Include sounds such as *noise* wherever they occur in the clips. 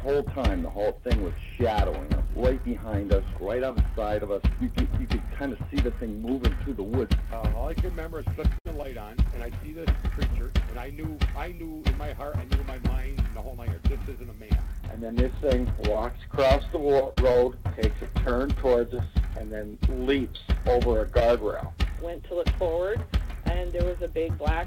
whole time, the whole thing was shadowing us, right behind us, right on the side of us. You could, you could kind of see the thing moving through the woods. Uh, all I can remember is flipping the light on, and I see this creature, and I knew, I knew in my heart, I knew in my mind, and the whole nine yards, this isn't a man. And then this thing walks across the wa- road, takes a turn towards us, and then leaps over a guardrail. went to look forward, and there was a big black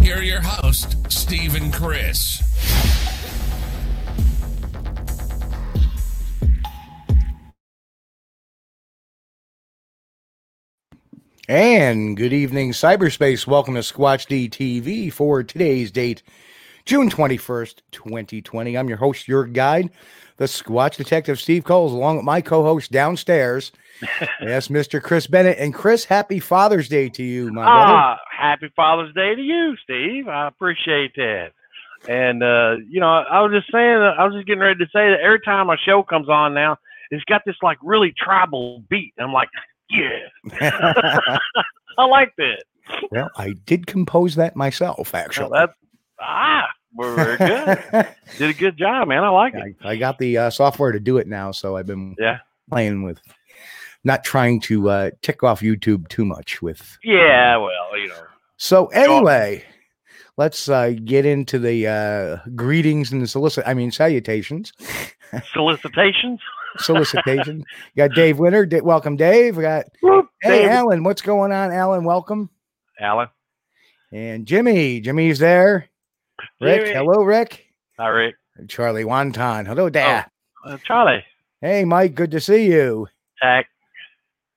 Here are your hosts, Steve and Chris. And good evening, cyberspace. Welcome to Squatch D TV for today's date, June 21st, 2020. I'm your host, your guide, the Squatch Detective Steve Kulls, along with my co host downstairs. *laughs* yes, Mr. Chris Bennett. And Chris, happy Father's Day to you, my brother. Ah, happy Father's Day to you, Steve. I appreciate that. And uh, you know, I was just saying, I was just getting ready to say that every time a show comes on now, it's got this like really tribal beat. I'm like, yeah, *laughs* I like that. well, I did compose that myself, Well, actually. that's ah, we're very good. *laughs* Did a good job, man. I like it. I, I got the uh, software to do it now, so I've been Yeah, playing with not trying to uh, tick off YouTube too much with yeah. Well, you know, So anyway, let's uh, get into the uh, greetings and the solicit. I mean salutations, *laughs* solicitations. solicitation. you *laughs* got Dave Winter. Da- welcome, Dave. We got Whoop, hey David. Alan. What's going on, Alan? Welcome. Alan. And Jimmy. Jimmy's there. Rick. Jimmy. Hello, Rick. Hi, Rick. Charlie Wanton. Hello, there. Uh, Charlie. Hey, Mike. Good to see you. Tack.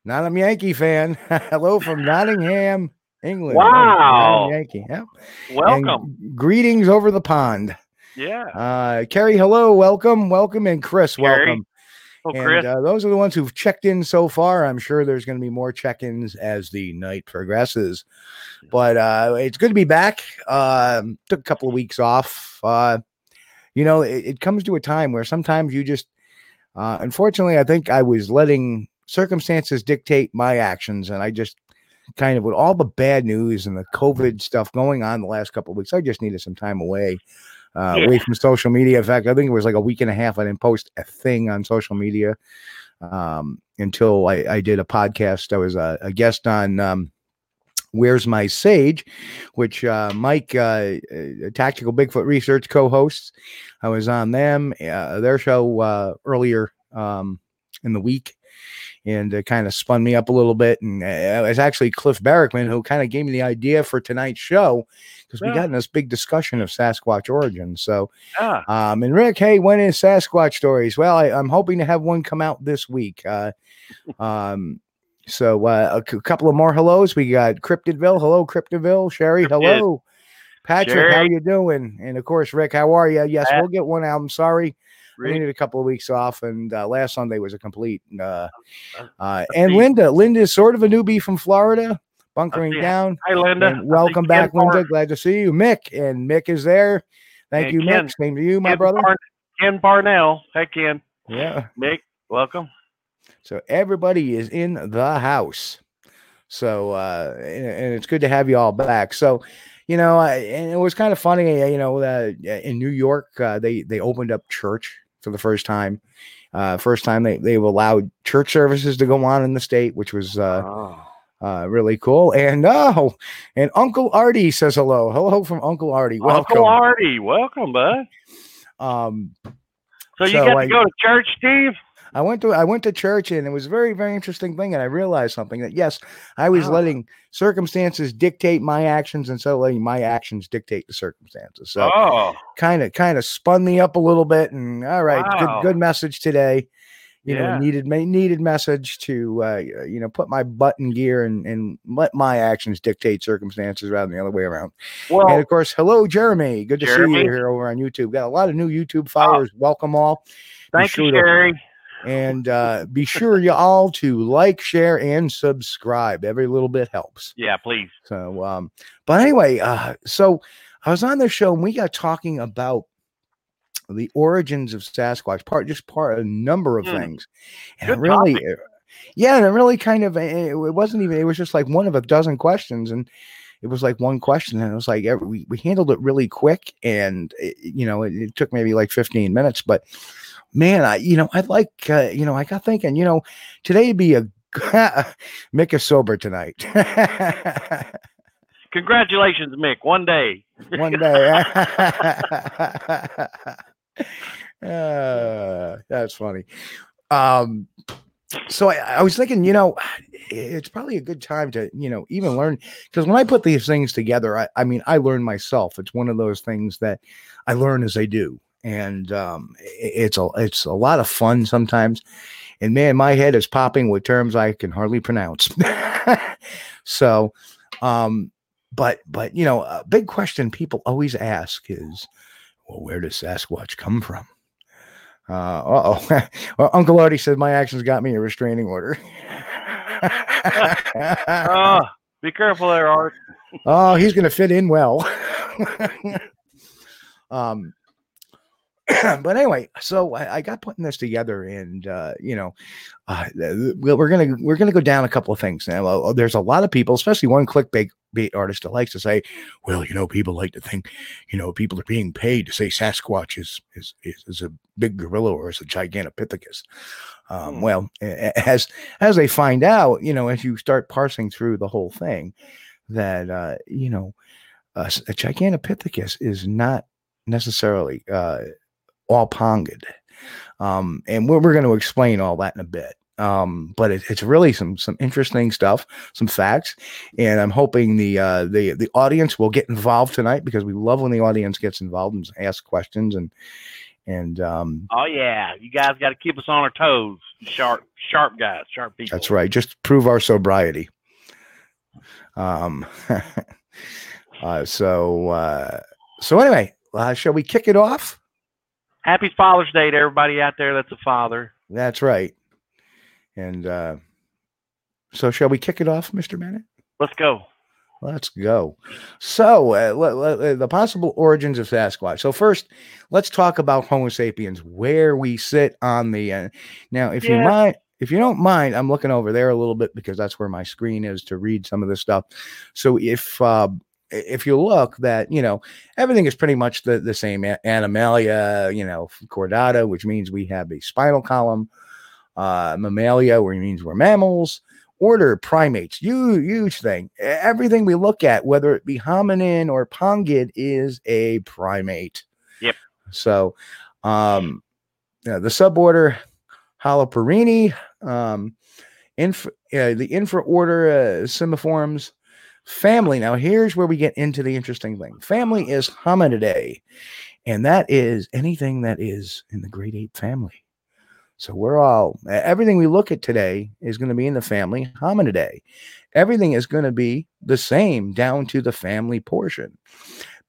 Not a Yankee fan. *laughs* Hello from Nottingham, England. Wow. I'm Yankee. Yep. And Welcome. greetings over the pond. yeah. Uh, Carrie, hello, welcome, welcome, and Chris, Carrie. welcome. Oh, and uh, those are the ones who've checked in so far. I'm sure there's going to be more check-ins as the night progresses. But uh, it's good to be back. Um, took a couple of weeks off. Uh, you know, it, it comes to a time where sometimes you just, uh, unfortunately, I think I was letting circumstances dictate my actions, and I just kind of with all the bad news and the COVID stuff going on the last couple of weeks, I just needed some time away uh, Yeah. away from social media. In fact, I think it was like a week and a half. I didn't post a thing on social media um, until I, I did a podcast. I was a, a guest on um, Where's My Sage, which uh, Mike, uh, uh, Tactical Bigfoot Research co-hosts. I was on them, uh, their show uh, earlier um, in the week. And uh, kind of spun me up a little bit. And uh, it was actually Cliff Barackman who kind of gave me the idea for tonight's show because we got in this big discussion of Sasquatch origins. So, Yeah. um, and Rick, hey, when is Sasquatch stories? Well, I, I'm hoping to have one come out this week. Uh, um, so uh, a c- couple of more hellos. We got Cryptidville. Hello, Cryptidville. Sherry. Cryptid. Hello. Patrick, how you doing? And of course, Rick, how are you? Yes, we'll get one out. I'm sorry. Rick. needed a couple of weeks off, and uh, last Sunday was a complete. Uh, Uh, and. Linda, Linda is sort of a newbie from Florida, bunkering down. Hey, Linda. And welcome back, Ken Linda. Glad to see you, Mick. And Mick is there. Thank And you, Ken- Mick. Same to you, my Ken brother. Parn- Ken Parnell. Hey, Ken. Yeah. Mick, welcome. So everybody is in the house. So uh, and, and it's good to have you all back. So, you know, and it was kind of funny. You know, uh, in New York, uh, they they opened up church for the first time. Uh, first time they they've allowed church services to go on in the state, which was uh, oh. uh, really cool. And oh, and Uncle Artie says hello. Hello from Uncle Artie. Welcome. Uncle Artie, welcome, bud. Um, So you So got to go to church, Steve? I went to I went to church and it was a very very interesting thing and I realized something that yes I was Wow. letting circumstances dictate my actions and so letting my actions dictate the circumstances. So oh, kind of kind of spun me up a little bit and all right Wow. good good message today. You know needed needed message to uh, you know put my butt in gear and and let my actions dictate circumstances rather than the other way around. And of course hello Jeremy. Good to see you here over on YouTube. Got a lot of new YouTube followers. Welcome all. Thank sure you, to- Sherry. And uh, be sure you all to like, share, and subscribe. Every little bit helps. Yeah, please. So, um, but anyway, uh, so I was on the show and we got talking about the origins of Sasquatch, part just part a number of Hmm. things, and Good really, uh, yeah, and it really kind of it, it wasn't even it was just like one of a dozen questions and. It was like one question, and it was like we, we handled it really quick, and it, you know it, it took maybe like fifteen minutes. But man, I you know I'd like uh, you know I got thinking you know today'd be a *laughs* Mick is sober tonight. *laughs* Congratulations, Mick. One day. One day. Uh, *laughs* that's funny. Um, so I, I was thinking, you know, it's probably a good time to, you know, even learn because when I put these things together, I, I mean, I learn myself. It's one of those things that I learn as I do, and um, it's a it's a lot of fun sometimes. And man, my head is popping with terms I can hardly pronounce. *laughs* so, um, but but you know, a big question people always ask is, well, where does Sasquatch come from? Uh oh. *laughs* well, Uncle Artie said my actions got me a restraining order. Oh, *laughs* be careful there, Art. oh, he's gonna fit in well. um *clears throat* but anyway, so I, I got putting this together, and uh, you know, uh, we're we're gonna we're gonna go down a couple of things now. Uh, there's a lot of people, especially one clickbait bait artist, that likes to say, "Well, you know, people like to think, you know, people are being paid to say Sasquatch is is is, is a big gorilla or is a gigantopithecus." Um, Hmm. Well, a- a- as as they find out, you know, as you start parsing through the whole thing, that uh, you know, a gigantopithecus is not necessarily uh, all pongid. Um, and we're, we're going to explain all that in a bit. Um, but it, it's really some some interesting stuff, some facts, and I'm hoping the uh, the the audience will get involved tonight because we love when the audience gets involved and asks questions and and um, Oh yeah, you guys got to keep us on our toes. Sharp, sharp guys, sharp people. That's right. Just prove our sobriety. Um. *laughs* uh, so uh, so anyway, uh, shall we kick it off? Happy Father's Day to everybody out there that's a father. That's right. And uh, so shall we kick it off, Mister Bennett? Let's go. Let's go. So, uh, the possible origins of Sasquatch. So, first, let's talk about Homo sapiens, where we sit on the. Uh, now, if you Yeah. mind, if you don't mind, I'm looking over there a little bit because that's where my screen is to read some of this stuff. So, if uh, if you look, that you know everything is pretty much the the same. Animalia, you know, chordata, which means we have a spinal column. Uh, mammalia, which means we're mammals order primates huge huge thing everything we look at whether it be hominin or pongid is a primate Yep. so um yeah, the suborder haplorhini, um, inf- uh, the infraorder uh, simiforms, family. Now, here's where we get into the interesting thing. Family is Hominidae, and that is anything that is in the great ape family. So we're all everything we look at today is going to be in the family Hominidae. Everything is going to be the same down to the family portion.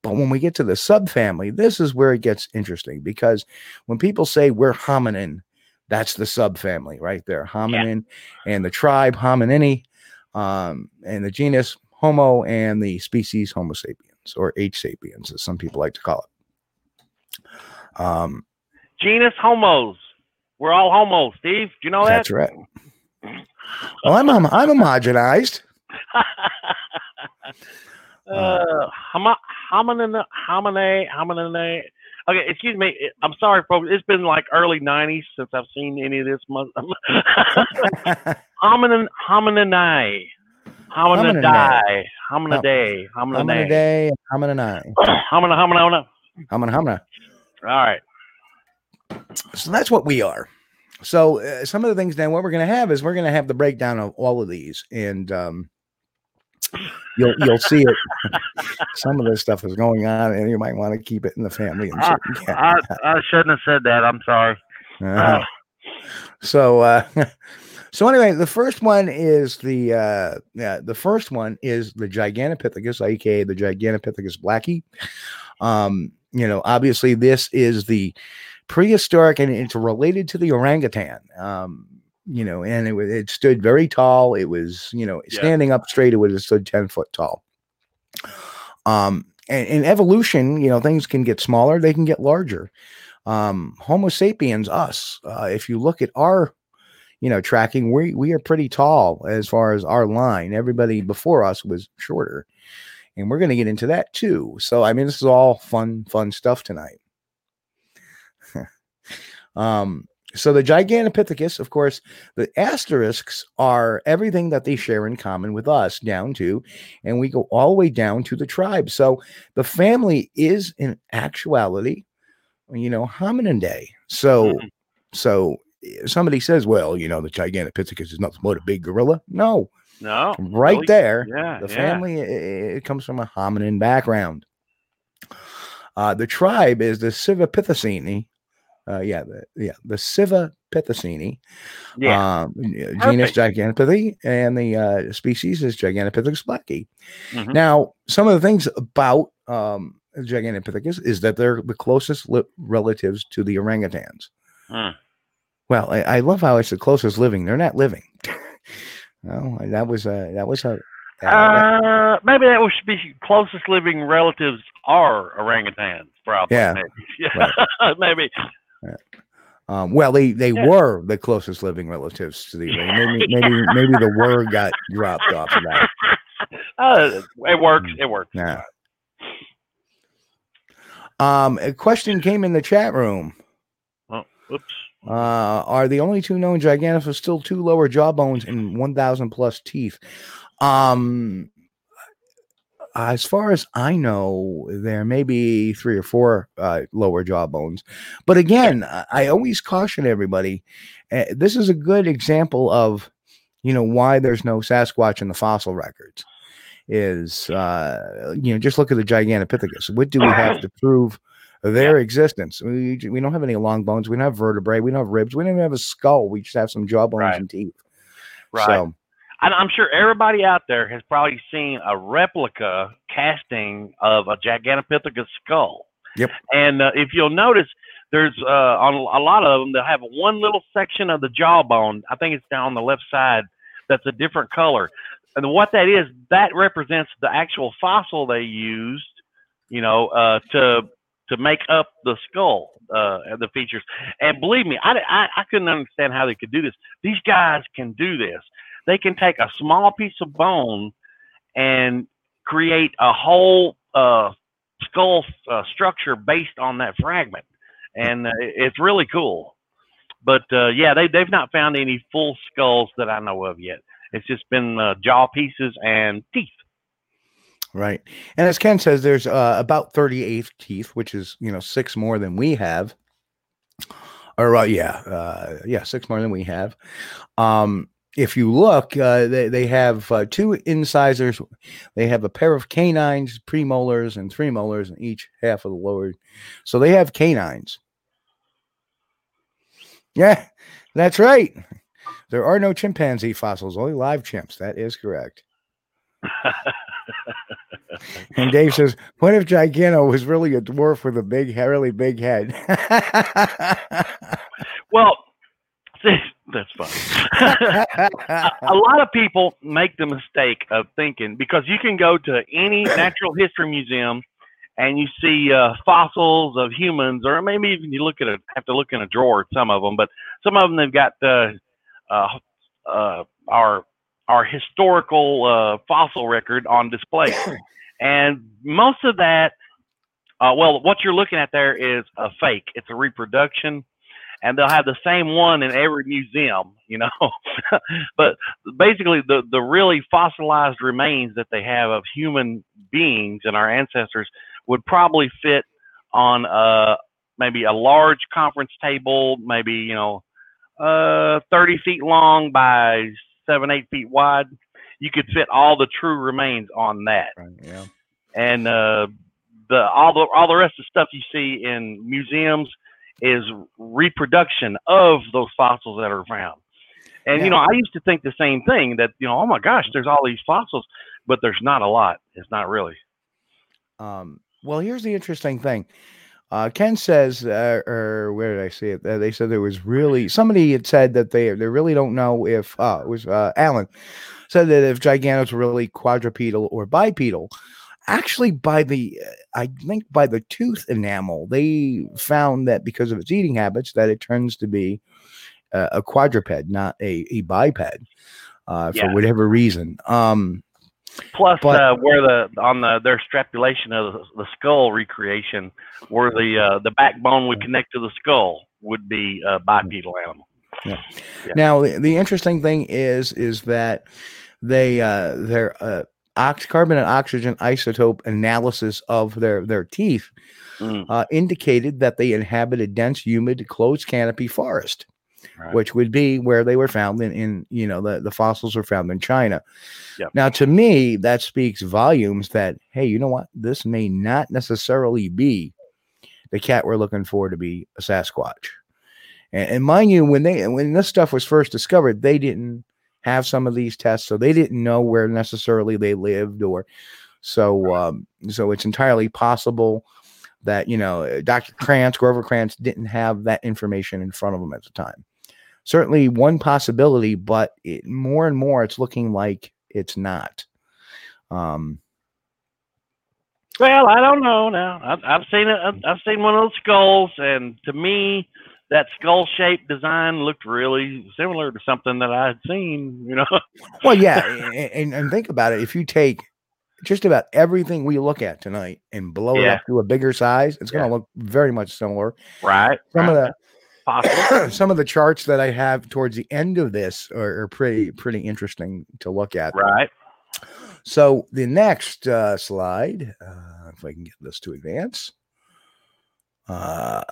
But when we get to the subfamily, this is where it gets interesting because when people say we're hominin, that's the subfamily right there, hominin, and the tribe hominini, um, and the genus Homo, and the species Homo sapiens or H sapiens, as some people like to call it. Um, Genus Homos. We're all homos, Steve. Do you know that? that's right. Well, I'm hom- I'm homogenized. *laughs* uh, homo- hominin, homine, homine. Okay, excuse me. I'm sorry, folks. It's been like early '90s since I've seen any of this. *laughs* *laughs* Mon- hominin, homininae, hominidae, hominidae, hominidae, Hominidae, hominini, homina, homina, homina, homina. All right. So that's what we are. So uh, some of the things then what we're going to have is we're going to have the breakdown of all of these, and um, you'll you'll see it. *laughs* some of this stuff is going on, and you might want to keep it in the family. I, I, I shouldn't have said that. I'm sorry. Uh-huh. So uh *laughs* so anyway, the first one is the uh yeah, the first one is the Gigantopithecus, aka the Gigantopithecus blacki. Um, you know, obviously this is the prehistoric and it's related to the orangutan. Um, you know, and it, it stood very tall. It was, you know, Yeah. standing up straight, it would have stood 10 foot tall. Um, and in evolution, you know, things can get smaller, they can get larger um homo sapiens us uh, if you look at our you know tracking we we are pretty tall as far as our line everybody before us was shorter and we're going to get into that too so i mean this is all fun fun stuff tonight *laughs* um so the gigantopithecus of course the asterisks are everything that they share in common with us down to and we go all the way down to the tribe so the family is in actuality you know, hominin day. So, Mhm. so somebody says, well, you know, the Gigantopithecus is nothing but a big gorilla. No, No. right really? there, Yeah. the yeah. family it, it comes from a hominin background. Uh, the tribe is the Sivapithecini. Uh, yeah, the, yeah, the Sivapithecini. Yeah. Um, genus Gigantopithecus, and the uh, species is Gigantopithecus blacki. Mhm. Now, some of the things about um, Gigantopithecus is that they're the closest li- relatives to the orangutans. Hmm. Well, I, I love how it's the closest living. They're not living. *laughs* no, that was a that was a. uh, Uh, maybe that should be closest living relatives are orangutans, probably. Yeah, Maybe. *laughs* Yeah. *laughs* maybe. um, well, they they Yeah. were the closest living relatives to the. Maybe maybe maybe the word got dropped off of that. Uh, it works. It works. Yeah. Um, a question came in the chat room. Oh, oops. Uh, are the only two known Giganophus still two lower jaw bones and 1,000 plus teeth? Um, as far as I know, there may be three or four uh, lower jaw bones. But again, I, I always caution everybody. Uh, this is a good example of, you know, why there's no Sasquatch in the fossil records. Is uh, you know, just look at the Gigantopithecus. What do we have to prove their existence? We, we don't have any long bones. We don't have vertebrae. We don't have ribs. We don't even have a skull. We just have some jawbones Right. and teeth. Right. So, And I'm sure everybody out there has probably seen a replica casting of a Gigantopithecus skull. Yep. And uh, if you'll notice, there's uh, on a lot of them, they'll have one little section of the jawbone. I think it's down on the left side that's a different color. And what that is, that represents the actual fossil they used, you know, uh, to to make up the skull, uh, and the features. And believe me, I, I, I couldn't understand how they could do this. These guys can do this. They can take a small piece of bone and create a whole uh, skull uh, structure based on that fragment, and uh, it's really cool. But uh, yeah, they they've not found any full skulls that I know of yet. It's just been uh, jaw pieces and teeth. Right. And as Ken says, there's uh, about 38 teeth, which is, you know, six more than we have. or uh, yeah, uh, yeah, six more than we have. Um, if you look, uh, they they have uh, two incisors. They have a pair of canines, premolars, and three molars in each half of the lower. So they have canines. Yeah, that's right. There are no chimpanzee fossils, only live chimps. That is correct. *laughs* and Dave says, "What if Gigano was really a dwarf with a big, really big head?" *laughs* Well, that's funny. *laughs* a lot of people make the mistake of thinking because you can go to any natural history museum and you see uh, fossils of humans, or maybe even you look at a have to look in a drawer at some of them, but some of them they've got uh, uh, uh, our our historical uh, fossil record on display, *coughs* and most of that. Uh, well, what you're looking at there is a fake. It's a reproduction and they'll have the same one in every museum, you know. *laughs* but basically, the the really fossilized remains that they have of human beings and our ancestors would probably fit on uh maybe a large conference table, maybe you know, uh, 30 feet long by seven eight feet wide. You could fit all the true remains on that, Right, yeah. and uh, the all the all the rest of the stuff you see in museums is reproduction of those fossils that are found. And Yeah. you know, I used to think the same thing that you know, oh my gosh, there's all these fossils, but there's not a lot. It's not really. Um, well, here's the interesting thing. Uh, Ken says, uh, or where did I see it? Uh, they said there was really somebody had said that they they really don't know if uh, it was uh, Alan said that if gigantos were really quadrupedal or bipedal. Actually, by the uh, I think by the tooth enamel, they found that because of its eating habits, that it turns to be uh, a quadruped, not a, a biped, uh, for Yeah. whatever reason. Um, Plus, But- uh, where the on the their strapulation of the, the skull recreation, where the uh, the backbone would connect to the skull, would be a bipedal animal. Yeah. Now, the, the interesting thing is, is that they uh, their uh, ox- carbon and oxygen isotope analysis of their their teeth Mm, uh, indicated that they inhabit a dense, humid, closed canopy forest, right. which would be where they were found in, in you know the, the fossils were found in China. Yep. Now, to me, that speaks volumes that hey, you know what, this may not necessarily be the cat we're looking for to be a Sasquatch. And, and mind you, when they when this stuff was first discovered, they didn't have some of these tests, so they didn't know where necessarily they lived, or so um, so it's entirely possible that you know Dr. Krantz, Grover Krantz, didn't have that information in front of him at the time. Certainly one possibility, but it, more and more it's looking like it's not. Um, Well, I don't know now. I've, I've seen it. I've, I've seen one of those skulls, and to me, that skull-shaped design looked really similar to something that I had seen. You know, well, yeah, and, and think about it. If you take just about everything we look at tonight and blow it up to a bigger size, it's going to look very much similar. right? Some of the possible. *coughs* some of the charts that I have towards the end of this are, are pretty pretty interesting to look at. right. So the next uh, slide, uh, if I can get this to advance, uh,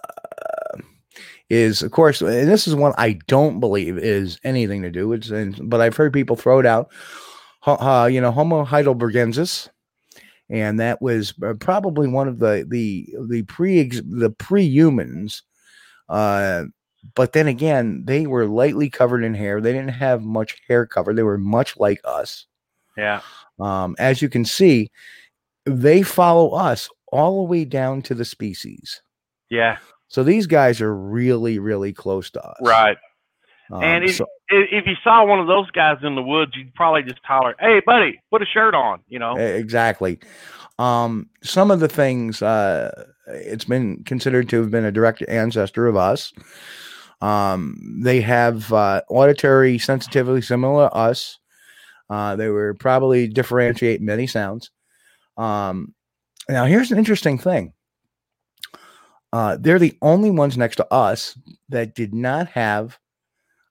is of course, and this is one I don't believe is anything to do with, and, but I've heard people throw it out. Uh, you know, Homo heidelbergensis, and that was uh, probably one of the the the pre the pre humans. Uh, but then again, they were lightly covered in hair. They didn't have much hair cover. They were much like us. Yeah. Um, as you can see, they follow us all the way down to the species. Yeah. So these guys are really, really close to us. Right. Um, and if, so- if you saw one of those guys in the woods, you'd probably just holler, "Hey, buddy, put a shirt on." You know. exactly. Um, some of the things uh, it's been considered to have been a direct ancestor of us. Um, they have uh, auditory sensitivity similar to us. Uh, they were probably differentiate many sounds. Um, now, here's an interesting thing. Uh, they're the only ones next to us that did not have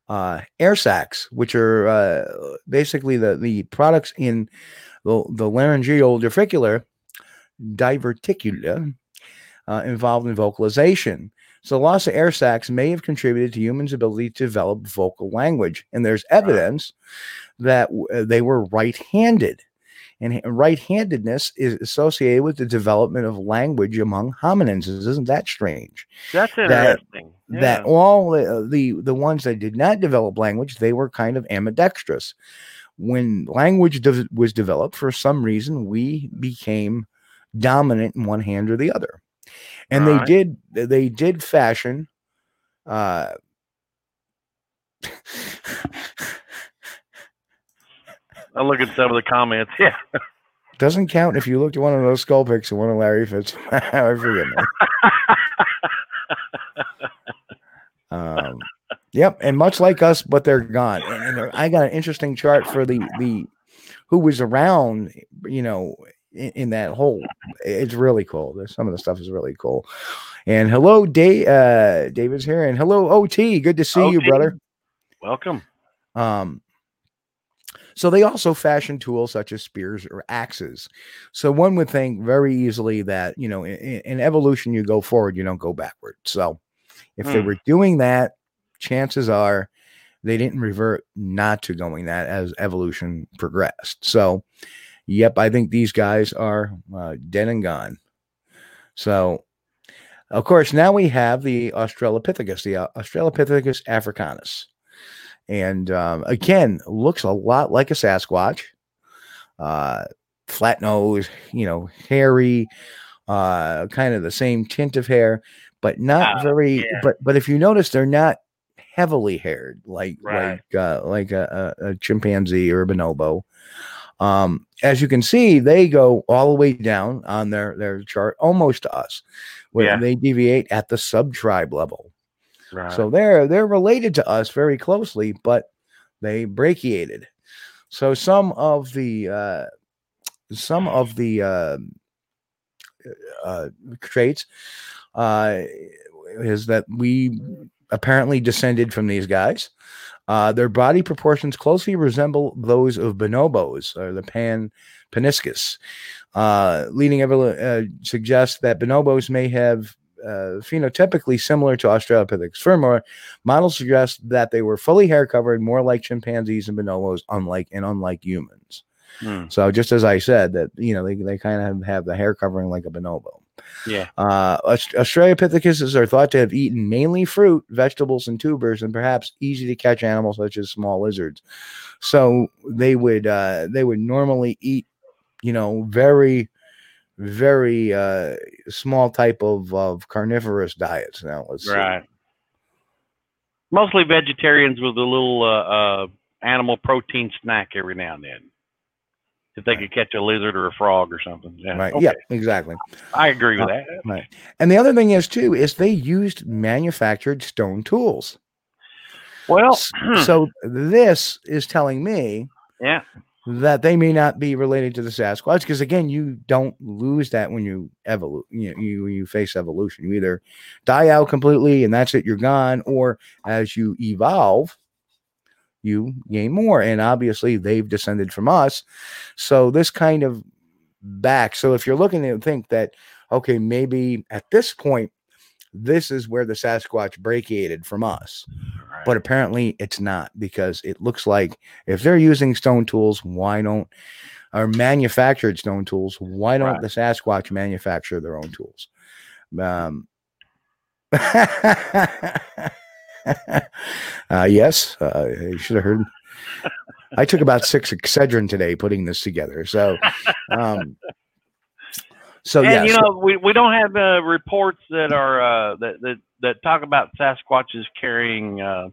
uh, air sacs, which are uh, basically the, the products in the, the laryngeal diffricular diverticula uh, involved in vocalization. So the loss of air sacs may have contributed to humans' ability to develop vocal language, and there's evidence that w- uh, they were right-handed. And h- right-handedness is associated with the development of language among hominins. Isn't that strange? That's interesting. that Yeah. all the, the the ones that did not develop language they were kind of ambidextrous when language de- was developed for some reason we became dominant in one hand or the other and they Right. did they did fashion uh I look at some of the comments. *laughs* Yeah. doesn't count if you looked at one of those skull pics and one of larry fitz *laughs* i forget. Um, yep, and much like us, but they're gone. And, and I got an interesting chart for the the who was around, you know, in, in that whole. It's really cool. Some of the stuff is really cool. And hello, Dave. Uh, David's here, and hello, OT. Good to see you, brother. Welcome. Um, so they also fashion tools such as spears or axes. So one would think very easily that you know in, in evolution you go forward, you don't go backward. So if they Hmm. were doing that, chances are they didn't revert not to going that as evolution progressed. So, yep, I think these guys are uh, dead and gone. So, of course, now we have the Australopithecus, the uh, Australopithecus africanus. And um, again, looks a lot like a Sasquatch. Uh, flat nose, you know, hairy, uh, kind of the same tint of hair, but not Ah, very. yeah. But but if you notice, they're not heavily haired like Right. like uh, like a, a, a chimpanzee or a bonobo. Um, as you can see, they go all the way down on their their chart, almost to us, where Yeah. they deviate at the sub tribe level. Right. So they're they're related to us very closely, but they brachiated. So some of the uh, some of the uh, uh, traits uh, is that we apparently descended from these guys. Uh, their body proportions closely resemble those of bonobos or the pan paniscus. Uh, leading evolu- uh, suggests that bonobos may have uh, phenotypically similar to Australopithecus. Furthermore, models suggest that they were fully hair covered, more like chimpanzees and bonobos, unlike and unlike humans. Hmm. So just as I said, that you know they, they kind of have the hair covering like a bonobo. Yeah. Uh, Aust- Australopithecus are thought to have eaten mainly fruit, vegetables, and tubers, and perhaps easy to catch animals such as small lizards. So they would uh, they would normally eat, you know, very very uh, small type of of carnivorous diets. Now let's see. Right. Mostly vegetarians with a little uh, uh, animal protein snack every now and then. If they could catch a lizard or a frog or something. Yeah. Right. Okay. Yeah. Exactly. I agree with Uh, that. Right. And the other thing is too is they used manufactured stone tools. Well, so this is telling me yeah. that they may not be related to the Sasquatch because again, you don't lose that when you evolve. You, know, you you face evolution. You either die out completely and that's it, you're gone, or as you evolve, you gain more. And obviously, they've descended from us, so this kind of back. So if you're looking to think that, okay, maybe at this point. This is where the Sasquatch brachiated from us Right. but apparently it's not because it looks like if they're using stone tools, why don't or manufactured stone tools, why don't Right. the Sasquatch manufacture their own tools? Um, *laughs* *laughs* uh, yes, uh, you should have heard. I took about six Excedrin today putting this together. So, um, so and yeah, you so- know, we, we don't have uh, reports that are uh, that, that that talk about Sasquatches carrying uh,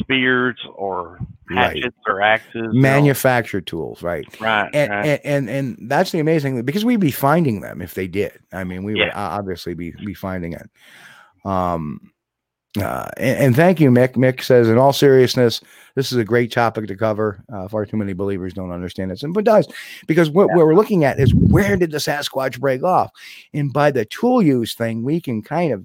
spears or Right. hatchets or axes. you know. manufactured tools, right? Right. and, right. and and and that's the amazing thing because we'd be finding them if they did. I mean, we would Yeah. o- obviously be be finding it. Um, uh, and, and thank you, Mick. Mick says, in all seriousness, this is a great topic to cover. Uh, far too many believers don't understand it, but does because what, what we're looking at is where did the Sasquatch break off, and by the tool use thing, we can kind of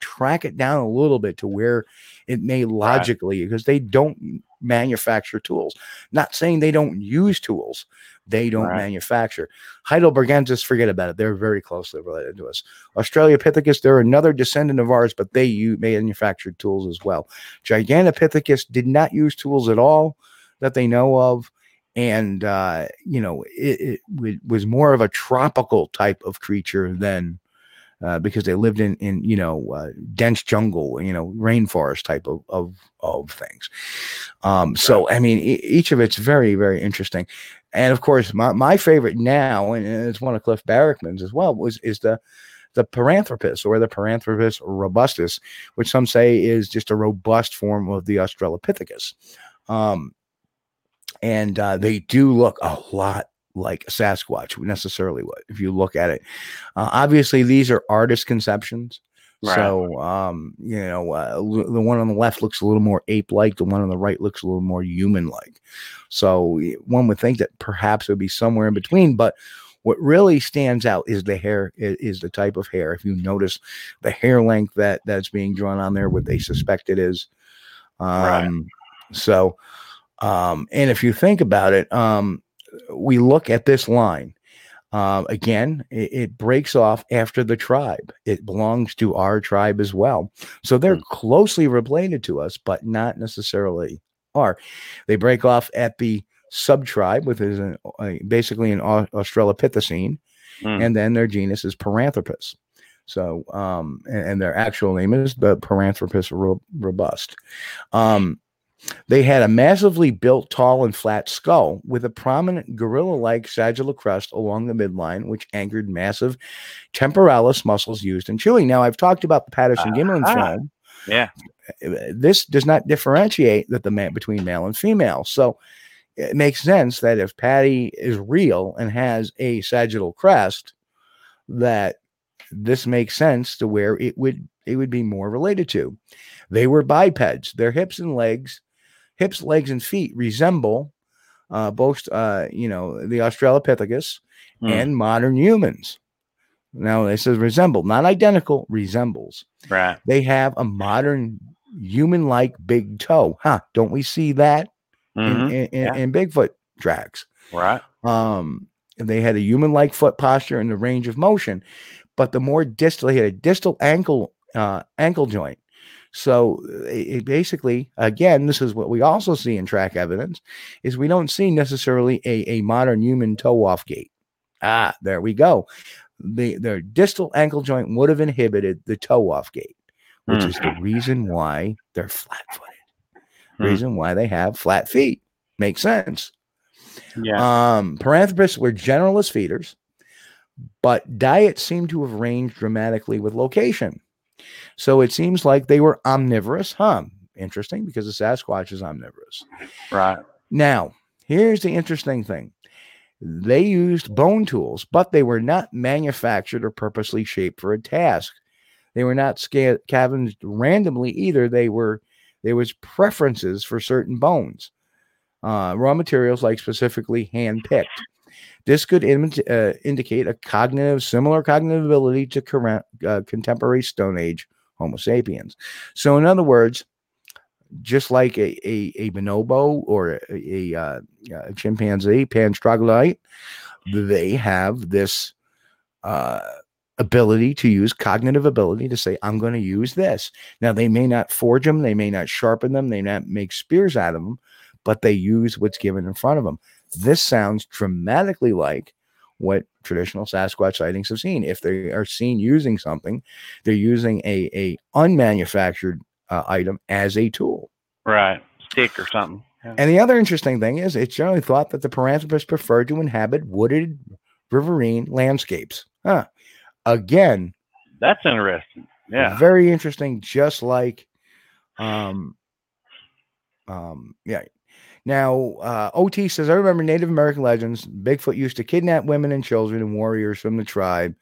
track it down a little bit to where it may logically because they don't manufacture tools. Not saying they don't use tools, They don't Right. manufacture. Heidelbergensis, forget about it. They're very closely related to us. Australopithecus, they're another descendant of ours, but they u- manufactured tools as well. Gigantopithecus did not use tools at all that they know of. And, uh, you know, it, it was more of a tropical type of creature than uh, because they lived in, in you know, uh, dense jungle, you know, rainforest type of, of, of things. Um, so, I mean, e- each of it's very, very interesting. And of course, my, my favorite now, and it's one of Cliff Barackman's as well, was is the the Paranthropus or the Paranthropus robustus, which some say is just a robust form of the Australopithecus. Um, and uh, they do look a lot like a Sasquatch necessarily would if you look at it. Uh, obviously, these are artist conceptions. Right. So, um, you know, uh, l- the one on the left looks a little more ape-like. The one on the right looks a little more human-like. So one would think that perhaps it would be somewhere in between. But what really stands out is the hair. Is the type of hair. If you notice the hair length that that's being drawn on there, what they suspect it is. Um, Right. So, um, and if you think about it, um, we look at this line. Um, again, it, it breaks off after the tribe. It belongs to our tribe as well. So they're Mm. closely related to us, but not necessarily are. They break off at the subtribe, which is an, uh, basically an Australopithecine, Mm. and then their genus is Paranthropus. So, um, and, and their actual name is the Paranthropus robust. Um, they had a massively built, tall, and flat skull with a prominent gorilla like sagittal crest along the midline, which anchored massive temporalis muscles used in chewing. Now, I've talked about the Patterson Gimlin Ah. film. yeah. This does not differentiate that the man between male and female. So it makes sense that if Patty is real and has a sagittal crest, that this makes sense to where it would it would be more related to. They were bipeds. Their hips and legs, hips, legs, and feet resemble uh, both, uh, you know, the Australopithecus Mm. and modern humans. Now, it says resemble, not identical, resembles. Right. They have a modern human-like big toe. Huh? Don't we see that in, Mhm. in, in, Yeah. in Bigfoot tracks? Right. Um, they had a human-like foot posture and the range of motion, but the more distal, they had a distal ankle uh, ankle joint. So it, basically, again, this is what we also see in track evidence: is we don't see necessarily a, a modern human toe off gait. Ah, there we go. The their distal ankle joint would have inhibited the toe off gait, which Hmm. is the reason why they're flat footed. Hmm. Reason why they have flat feet. Makes sense. Yeah. Um, Paranthropus were generalist feeders, but diet seemed to have ranged dramatically with location. So it seems like they were omnivorous, huh? Interesting because the Sasquatch is omnivorous. right. Now, here's the interesting thing. They used bone tools, but they were not manufactured or purposely shaped for a task. They were not sca- scavenged randomly either. They were there was preferences for certain bones, uh, raw materials like specifically hand picked. This could imi- uh, indicate a cognitive, similar cognitive ability to current, uh, contemporary Stone Age Homo sapiens. So, in other words, just like a a, a bonobo or a, a, uh, a chimpanzee, pan troglodyte, they have this uh, ability to use cognitive ability to say, "I'm going to use this." Now, they may not forge them, they may not sharpen them, they may not make spears out of them, but they use what's given in front of them. This sounds dramatically like what traditional Sasquatch sightings have seen. If they are seen using something, they're using a a unmanufactured uh, item as a tool. Right. Stick or something. Yeah. And the other interesting thing is, it's generally thought that the Paranthropus preferred to inhabit wooded, riverine landscapes. Huh. Again, That's interesting. Yeah. very interesting. Just like, um, um, yeah. Now, uh, OT says, I remember Native American legends. Bigfoot used to kidnap women and children and warriors from the tribe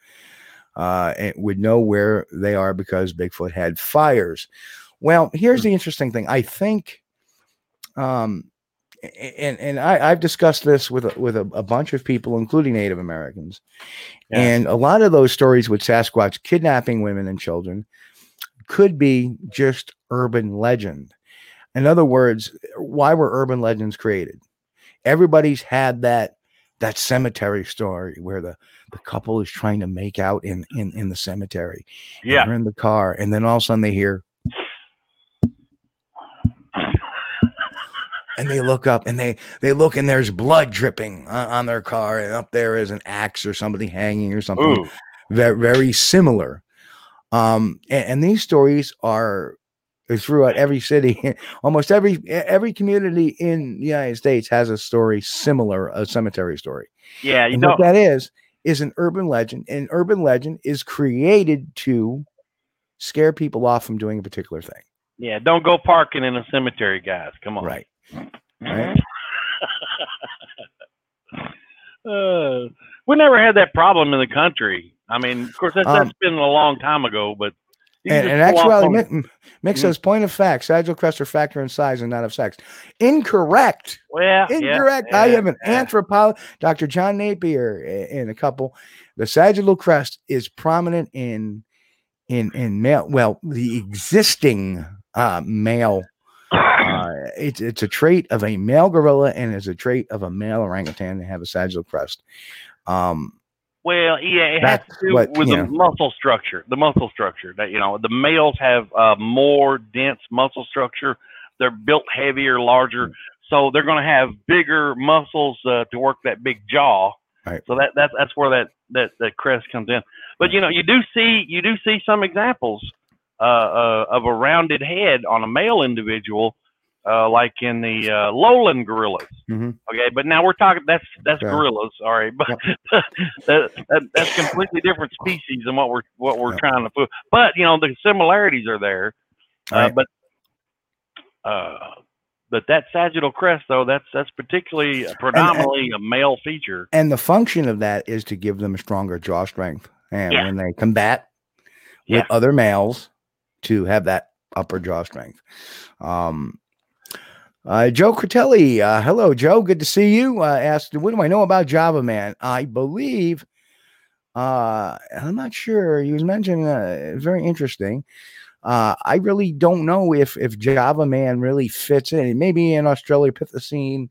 uh, and would know where they are because Bigfoot had fires. Well, here's the interesting thing. I think, um, and and I, I've discussed this with a, with a, a bunch of people, including Native Americans, and a lot of those stories with Sasquatch kidnapping women and children could be just urban legend. In other words, why were urban legends created? Everybody's had that that cemetery story where the the couple is trying to make out in in in the cemetery. Yeah. they're in the car, and then all of a sudden they hear, and they look up, and they they look, and there's blood dripping on, on their car, and up there is an axe or somebody hanging or something Ooh. very very similar. Um, and, and these stories are throughout every city, *laughs* almost every every community in the United States has a story similar, a cemetery story. Yeah. You And don't. what that is is an urban legend. And urban legend is created to scare people off from doing a particular thing. Yeah. Don't go parking in a cemetery, guys. Come on. Right. Right. *laughs* uh, we never had that problem in the country. I mean, of course, that's, Um, that's been a long time ago, but And, and actually, Mick, Mhm. says point of fact: sagittal crests are factor in size and not of sex. Incorrect. well, yeah, Incorrect. yeah, I have an yeah. anthropologist, Dr. John Napier, and a couple. The sagittal crest is prominent in in in male. Well, the existing uh, male. Uh, it's it's a trait of a male gorilla and is a trait of a male orangutan to have a sagittal crest. Um, Well, yeah, it has to do what, with the know. muscle structure. The muscle structure that you know, the males have uh, more dense muscle structure. They're built heavier, larger, Mm. so they're going to have bigger muscles uh, to work that big jaw. Right. So that that's that's where that that that crest comes in. But you know, you do see you do see some examples uh, uh, of a rounded head on a male individual, uh, like in the uh, lowland gorillas. Mhm. Okay, but now we're talking that's that's Yeah. gorillas. Sorry, but *laughs* that, that that's completely different species than what we're what we're Yeah. trying to put. But you know the similarities are there. Uh, Right. But uh, but that sagittal crest though that's that's particularly predominantly a male feature. and the function of that is to give them a stronger jaw strength, and when they combat with other males, to have that upper jaw strength. Um, uh, Joe Critelli, uh, hello, Joe. Good to see you. Uh, asked, what do I know about Java Man? I believe, uh, I'm not sure. He was mentioning uh, very interesting. Uh, I really don't know if if Java Man really fits in. It may be an Australopithecine,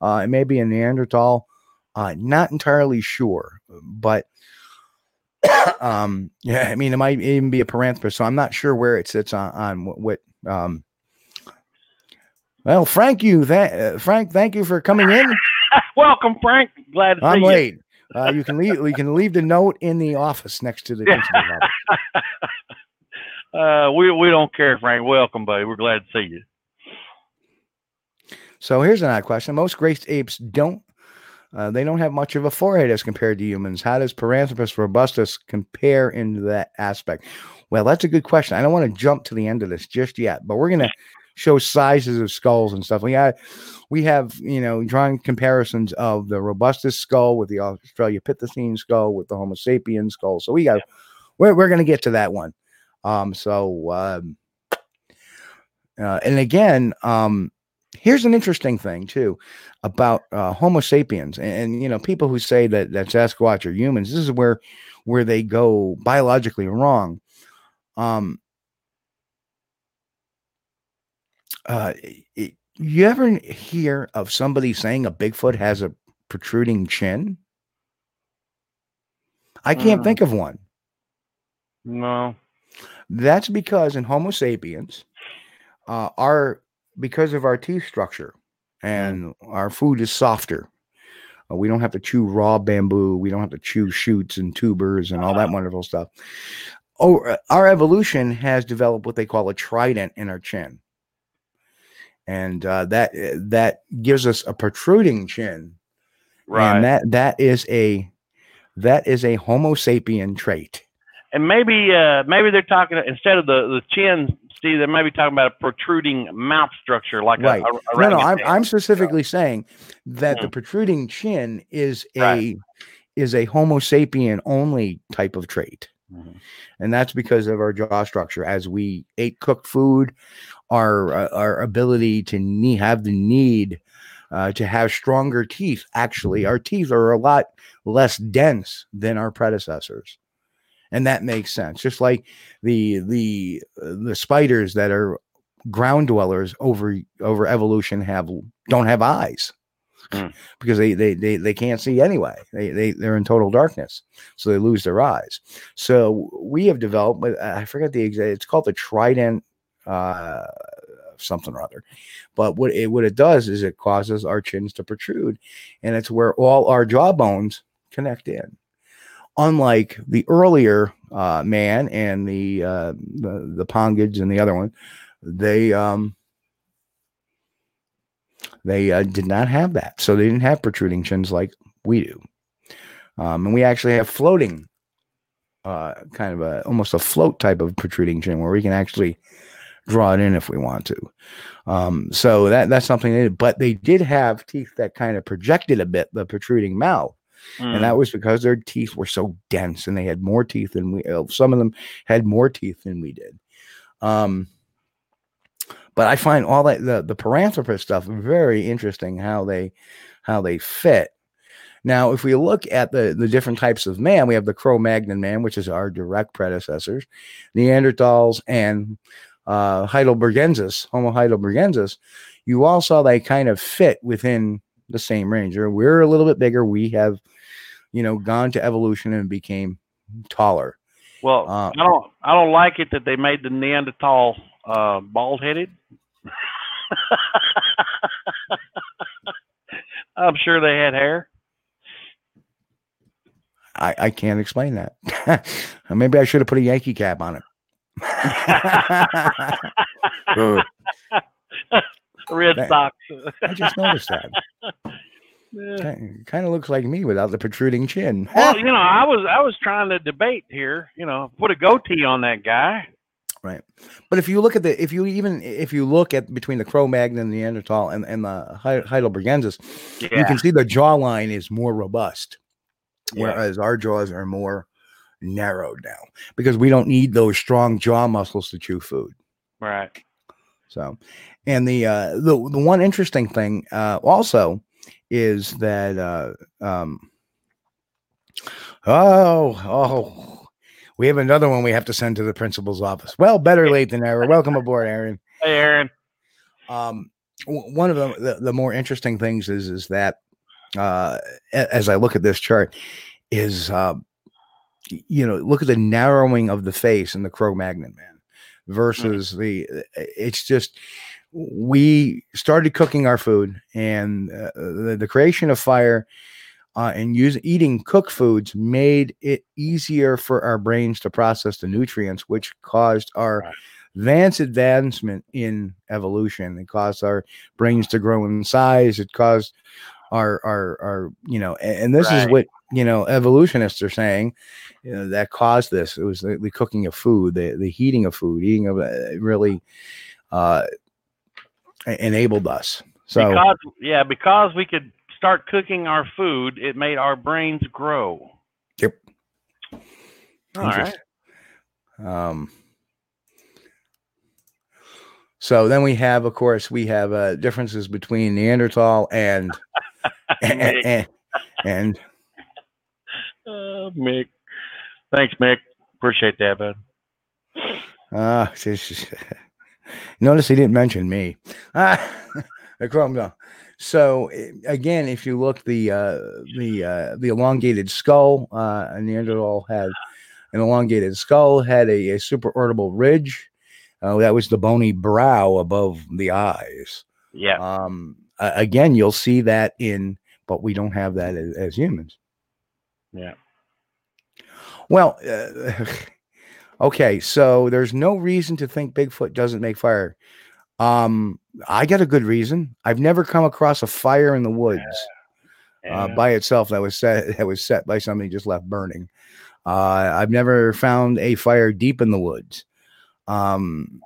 uh, it may be a Neanderthal. Uh, not entirely sure, but *coughs* um, yeah, I mean, it might even be a paranthropus, so I'm not sure where it sits on on what. what um, well, Frank, you, th- uh, Frank, thank you for coming in. *laughs* Welcome, Frank. Glad to see I'm you. late. Uh, you can leave. We can leave the note in the office next to the. *laughs* Uh, we we don't care, Frank. Welcome, buddy. We're glad to see you. So here's an odd question: Most great apes don't. Uh, they don't have much of a forehead as compared to humans. How does Paranthropus robustus compare in that aspect? Well, that's a good question. I don't want to jump to the end of this just yet, but we're going to show sizes of skulls and stuff. We have, we have, you know, drawing comparisons of the robustus skull with the Australopithecine skull with the Homo sapiens skull. So we got, we're, we're going to get to that one. Um, so, um, uh, and again, um, here's an interesting thing too about uh, Homo sapiens, and, and, you know, people who say that that Sasquatch are humans. This is where where they go biologically wrong. Um, uh, it- you ever hear of somebody saying a Bigfoot has a protruding chin? I can't Mm. think of one. No. That's because in Homo sapiens, uh, our because of our teeth structure and our food is softer. Uh, we don't have to chew raw bamboo. We don't have to chew shoots and tubers and all that *laughs* wonderful stuff. Oh, uh, our evolution has developed what they call a trident in our chin, and uh, that uh, that gives us a protruding chin. Right. And that that is a that is a Homo sapien trait. and maybe uh maybe they're talking instead of the the chin steve they might be talking about a protruding mouth structure like Right. a, a, No, no, I'm. I'm specifically saying that the Mm. protruding chin is a Right. is a Homo sapien only type of trait. Mhm. And that's because of our jaw structure. As we ate cooked food, our uh, our ability to ne- have the need uh, to have stronger teeth. Actually, our teeth are a lot less dense than our predecessors, and that makes sense. Just like the the uh, the spiders that are ground dwellers over over evolution have don't have eyes. Hmm. because they, they they they can't see anyway. They they they're in total darkness, so they lose their eyes. So we have developed. but I forget the exact. It's called the Trident. Uh, something or other. But what it what it does is it causes our chins to protrude, and it's where all our jaw bones connect in. Unlike the earlier uh, man and the uh, the the Pongids and the other one, they um they uh, did not have that, so they didn't have protruding chins like we do. Um, and we actually have floating, uh, kind of a almost a float type of protruding chin where we can actually draw it in if we want to. Um, so that that's something they did, but they did have teeth that kind of projected a bit, the protruding mouth. Mm. And that was because their teeth were so dense and they had more teeth than we, uh, some of them had more teeth than we did. Um, but I find all that the, the paranthropus stuff very interesting how they, how they fit. Now, if we look at the, the different types of man, we have the Cro-Magnon man, which is our direct predecessors, Neanderthals and uh, Heidelbergensis, Homo heidelbergensis, you all saw they kind of fit within the same range. We're a little bit bigger. We have, you know, gone to evolution and became taller. Well, Uh, I don't I don't like it that they made the Neanderthal uh, bald headed. *laughs* I'm sure they had hair. I, I can't explain that. *laughs* Maybe I should have put a Yankee cap on it. *laughs* Red That- socks. I just noticed that. *laughs* Yeah. Kind of looks like me without the protruding chin. *laughs* Well, you know, I was I was trying to debate here. You know, put a goatee on that guy. Right. But if you look at the, if you even, if you look at between the Cro-Magnon, the Neanderthal, and, and the Hei- Heidelbergensis, you can see the jawline is more robust, Yeah. whereas our jaws are more narrowed now because we don't need those strong jaw muscles to chew food. Right. So, and the uh, the the one interesting thing uh, also is that uh, um, oh oh we have another one we have to send to the principal's office. Well, better late than never. Welcome aboard, Aaron. Hey, Aaron. Um, w- one of the, the the more interesting things is is that uh, as I look at this chart is um, y- you know look at the narrowing of the face in the Cro-Magnon man versus the it's just we started cooking our food and uh, the, the creation of fire uh, and use, eating cooked foods made it easier for our brains to process the nutrients which caused our Right. advance advancement in evolution. It caused our brains to grow in size. It caused our our our you know and, this is what you know evolutionists are saying you know, that caused this it was the, the cooking of food the, the heating of food eating of uh, really uh enabled us so because yeah, because we could start cooking our food, it made our brains grow. Yep. All right. Um, so then we have, of course, we have uh, differences between Neanderthal and and, and, *laughs* and Uh, Mick. Thanks, Mick. Appreciate that, bud. Ah, *laughs* uh, *laughs* notice he didn't mention me. Ah, the Chrome no. So eh, again, if you look the uh, the uh, the elongated skull, uh, a Neanderthal had an elongated skull, had a, a superorbital ridge. Uh, that was the bony brow above the eyes. Yeah. Um, a- again, you'll see that in, but we don't have that as, as humans. Yeah. Well, uh, *laughs* okay, so there's no reason to think Bigfoot doesn't make fire. Um, I got a good reason. I've never come across a fire in the woods uh, Yeah. by itself that was set that was set by somebody just left burning. Uh, I've never found a fire deep in the woods. Um,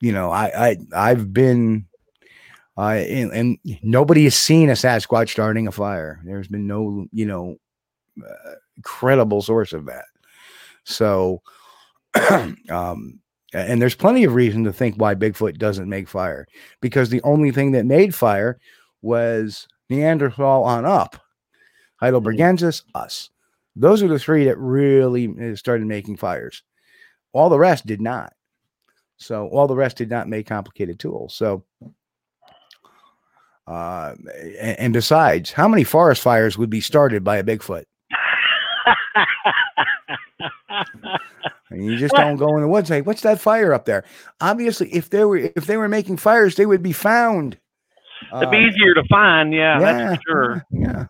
you know, I, I I've been uh, and, and nobody has seen a Sasquatch starting a fire. There's been no, you know, uh, credible source of that. So, *clears throat* um, and there's plenty of reason to think why Bigfoot doesn't make fire because the only thing that made fire was Neanderthal on up, Heidelbergensis, us. Those are the three that really uh, started making fires. All the rest did not. So all the rest did not make complicated tools. So Uh, and, and besides, how many forest fires would be started by a Bigfoot? *laughs* And you just What? don't go in the woods. Like, what's that fire up there? Obviously, if they were if they were making fires, they would be found. It'd be Um, easier to find, yeah, yeah, that's for sure. Yeah.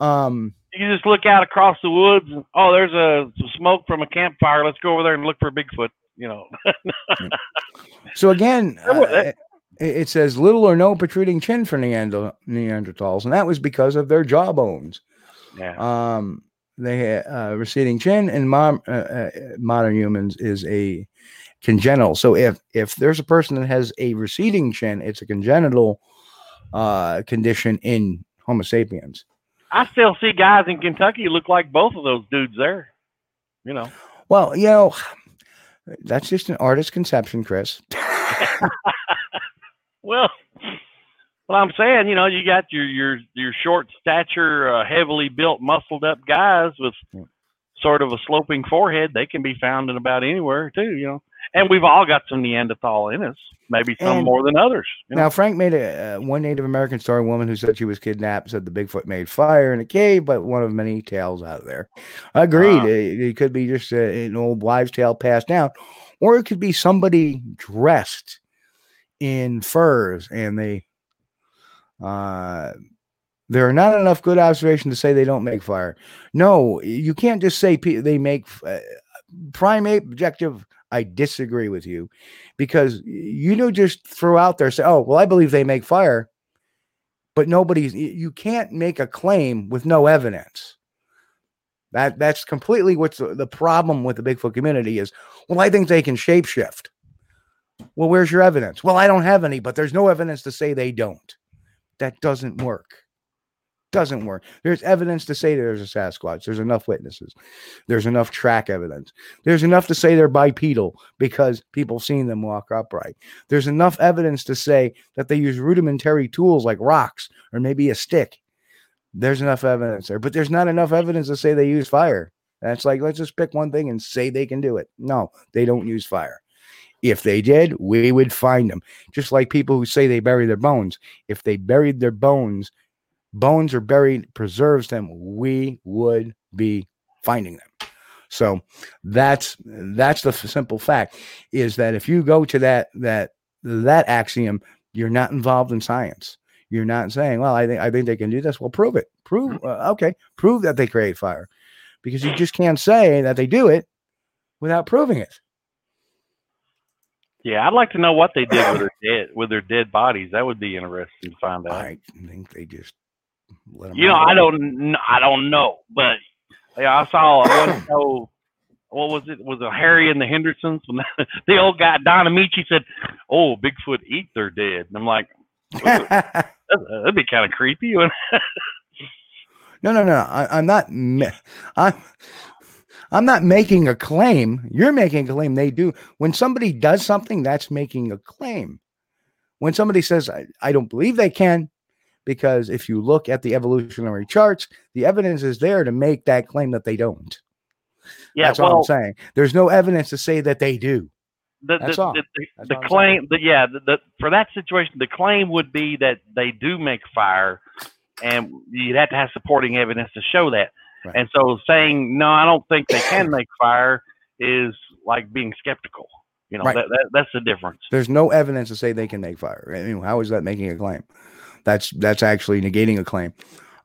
Um. You can just look out across the woods. And, oh, there's a some smoke from a campfire. Let's go over there and look for a Bigfoot. You know. *laughs* So again, uh, it, says little or no protruding chin for Neander- Neanderthals, and that was because of their jawbones. yeah. Um, they had uh, receding chin, and mom, uh, uh, modern humans is a congenital. So if if there's a person that has a receding chin, it's a congenital uh, condition in Homo sapiens. I still see guys in Kentucky look like both of those dudes there. You know. Well, you know, that's just an artist's conception, Chris. *laughs* Well, well, I'm saying, you know, you got your your your short stature, uh, heavily built, muscled up guys with sort of a sloping forehead. They can be found in about anywhere too, you know. And we've all got some Neanderthal in us, maybe some And- more than others. You know? Now, Frank made a uh, one Native American story woman who said she was kidnapped said the Bigfoot made fire in a cave, but one of many tales out there. Agreed. Ah. It, it could be just uh, an old wives' tale passed down, or it could be somebody dressed in furs and they. Uh, there are not enough good observations to say they don't make fire. No, you can't just say pe- they make uh, primate objective. I disagree with you because you know just throw out there say oh well i believe they make fire but nobody's you can't make a claim with no evidence that that's completely what's the, the problem with the bigfoot community is well i think they can shapeshift well where's your evidence well i don't have any but there's no evidence to say they don't that doesn't work doesn't work there's evidence to say there's a sasquatch there's enough witnesses there's enough track evidence there's enough to say they're bipedal because people have seen them walk upright. There's enough evidence to say that they use rudimentary tools like rocks or maybe a stick. There's enough evidence there, but there's not enough evidence to say they use fire. That's like, let's just pick one thing and say they can do it. No, they don't use fire. If they did, we would find them. Just like people who say they bury their bones. If they buried their bones, bones are buried, preserves them, we would be finding them. So that's that's the simple fact is that if you go to that that that axiom, you're not involved in science. You're not saying, "Well, I think I think they can do this." Well, prove it. Prove uh, okay. Prove that they create fire, because you just can't say that they do it without proving it. Yeah, I'd like to know what they did with their *laughs* dead with their dead bodies. That would be interesting to find out. I think they just let 'em You know, I don't, I don't know, but yeah, I saw one show. *coughs* What was it? Was it Harry and the Hendersons? When *laughs* the old guy Don Ameche said, "Oh, Bigfoot eat their dead," and I'm like, *laughs* that'd, be kind of creepy. no, no, no. I, I'm not. ma- I'm. I'm not making a claim. You're making a claim. They do. When somebody does something, that's making a claim. When somebody says, I, I don't believe they can, because if you look at the evolutionary charts, the evidence is there to make that claim that they don't. yeah, that's all I'm saying. There's no evidence to say that they do. the That's the, all. the, That's the all claim, the, yeah, the, the for that situation, the claim would be that they do make fire, and you'd have to have supporting evidence to show that. Right. And so saying no, I don't think they can make fire is like being skeptical. You know, Right. that, that that's the difference. There's no evidence to say they can make fire. I mean, how is that making a claim? That's that's actually negating a claim.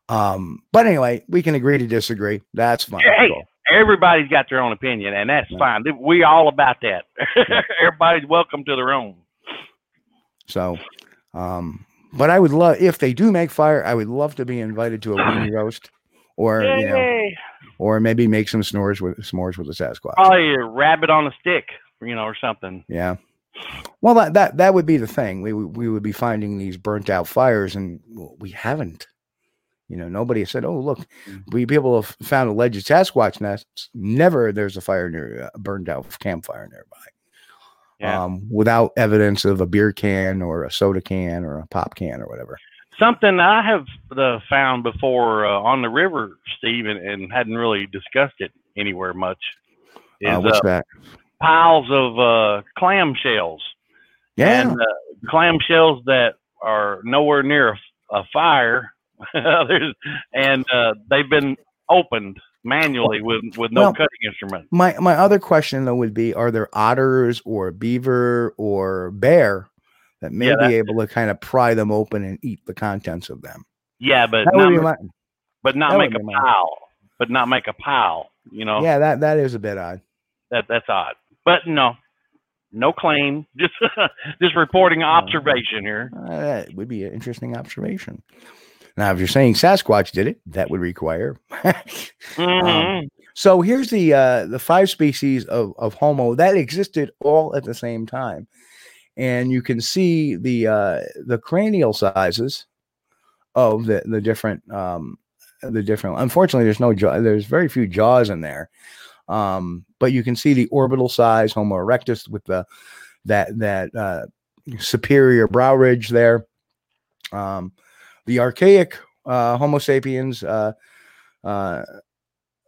Um, but anyway, we can agree to disagree. That's fine. Hey, Cool. everybody's got their own opinion, and that's Yeah. fine. We all about that. *laughs* Everybody's welcome to their own. So, um, but I would love if they do make fire. I would love to be invited to a *laughs* weenie roast, or you know, or maybe make some s'mores with s'mores with the Sasquatch. Probably a rabbit on a stick, you know, or something. Yeah. Well, that that that would be the thing. We would- we would be finding these burnt out fires, and we haven't. You know, nobody has said, "Oh, look, we people have found alleged Sasquatch nests." Never, there's a fire near a burned out campfire nearby, Yeah. um, without evidence of a beer can or a soda can or a pop can or whatever. Something I have uh, found before uh, on the river, Steve, and, and hadn't really discussed it anywhere much. Is Uh, what's uh, that? piles of uh, clam shells Yeah, and uh, clam shells that are nowhere near a a fire. *laughs* And uh, they've been opened manually with with no Well, cutting instrument. My my other question though would be: Are there otters or beaver or bear that may Yeah, be able to kind of pry them open and eat the contents of them? Yeah, but That not my, but not make a pile. But not make a pile. You know yeah, that that is a bit odd. that that's odd. But no, no claim. *laughs* Just just reporting observation here. Uh, that would be an interesting observation. Now, if you're saying Sasquatch did it, that would require. *laughs* Mhm. so here's the uh, the five species of, of Homo that existed all at the same time, and you can see the uh, the cranial sizes of the the different um, the different. Unfortunately, there's no jaw. There's very few jaws in there, um, but you can see the orbital size Homo erectus with the that that uh, superior brow ridge there. Um, the archaic uh, Homo sapiens, uh, uh,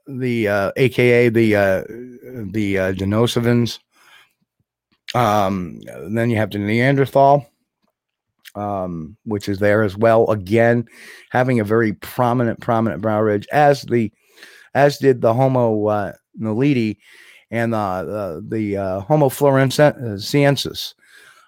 the uh, AKA the uh, the uh, Denisovans. Um, then you have the Neanderthal, um, which is there as well. Again, having a very prominent, prominent brow ridge, as the as did the Homo uh, naledi and the the, the uh, Homo floresiensis.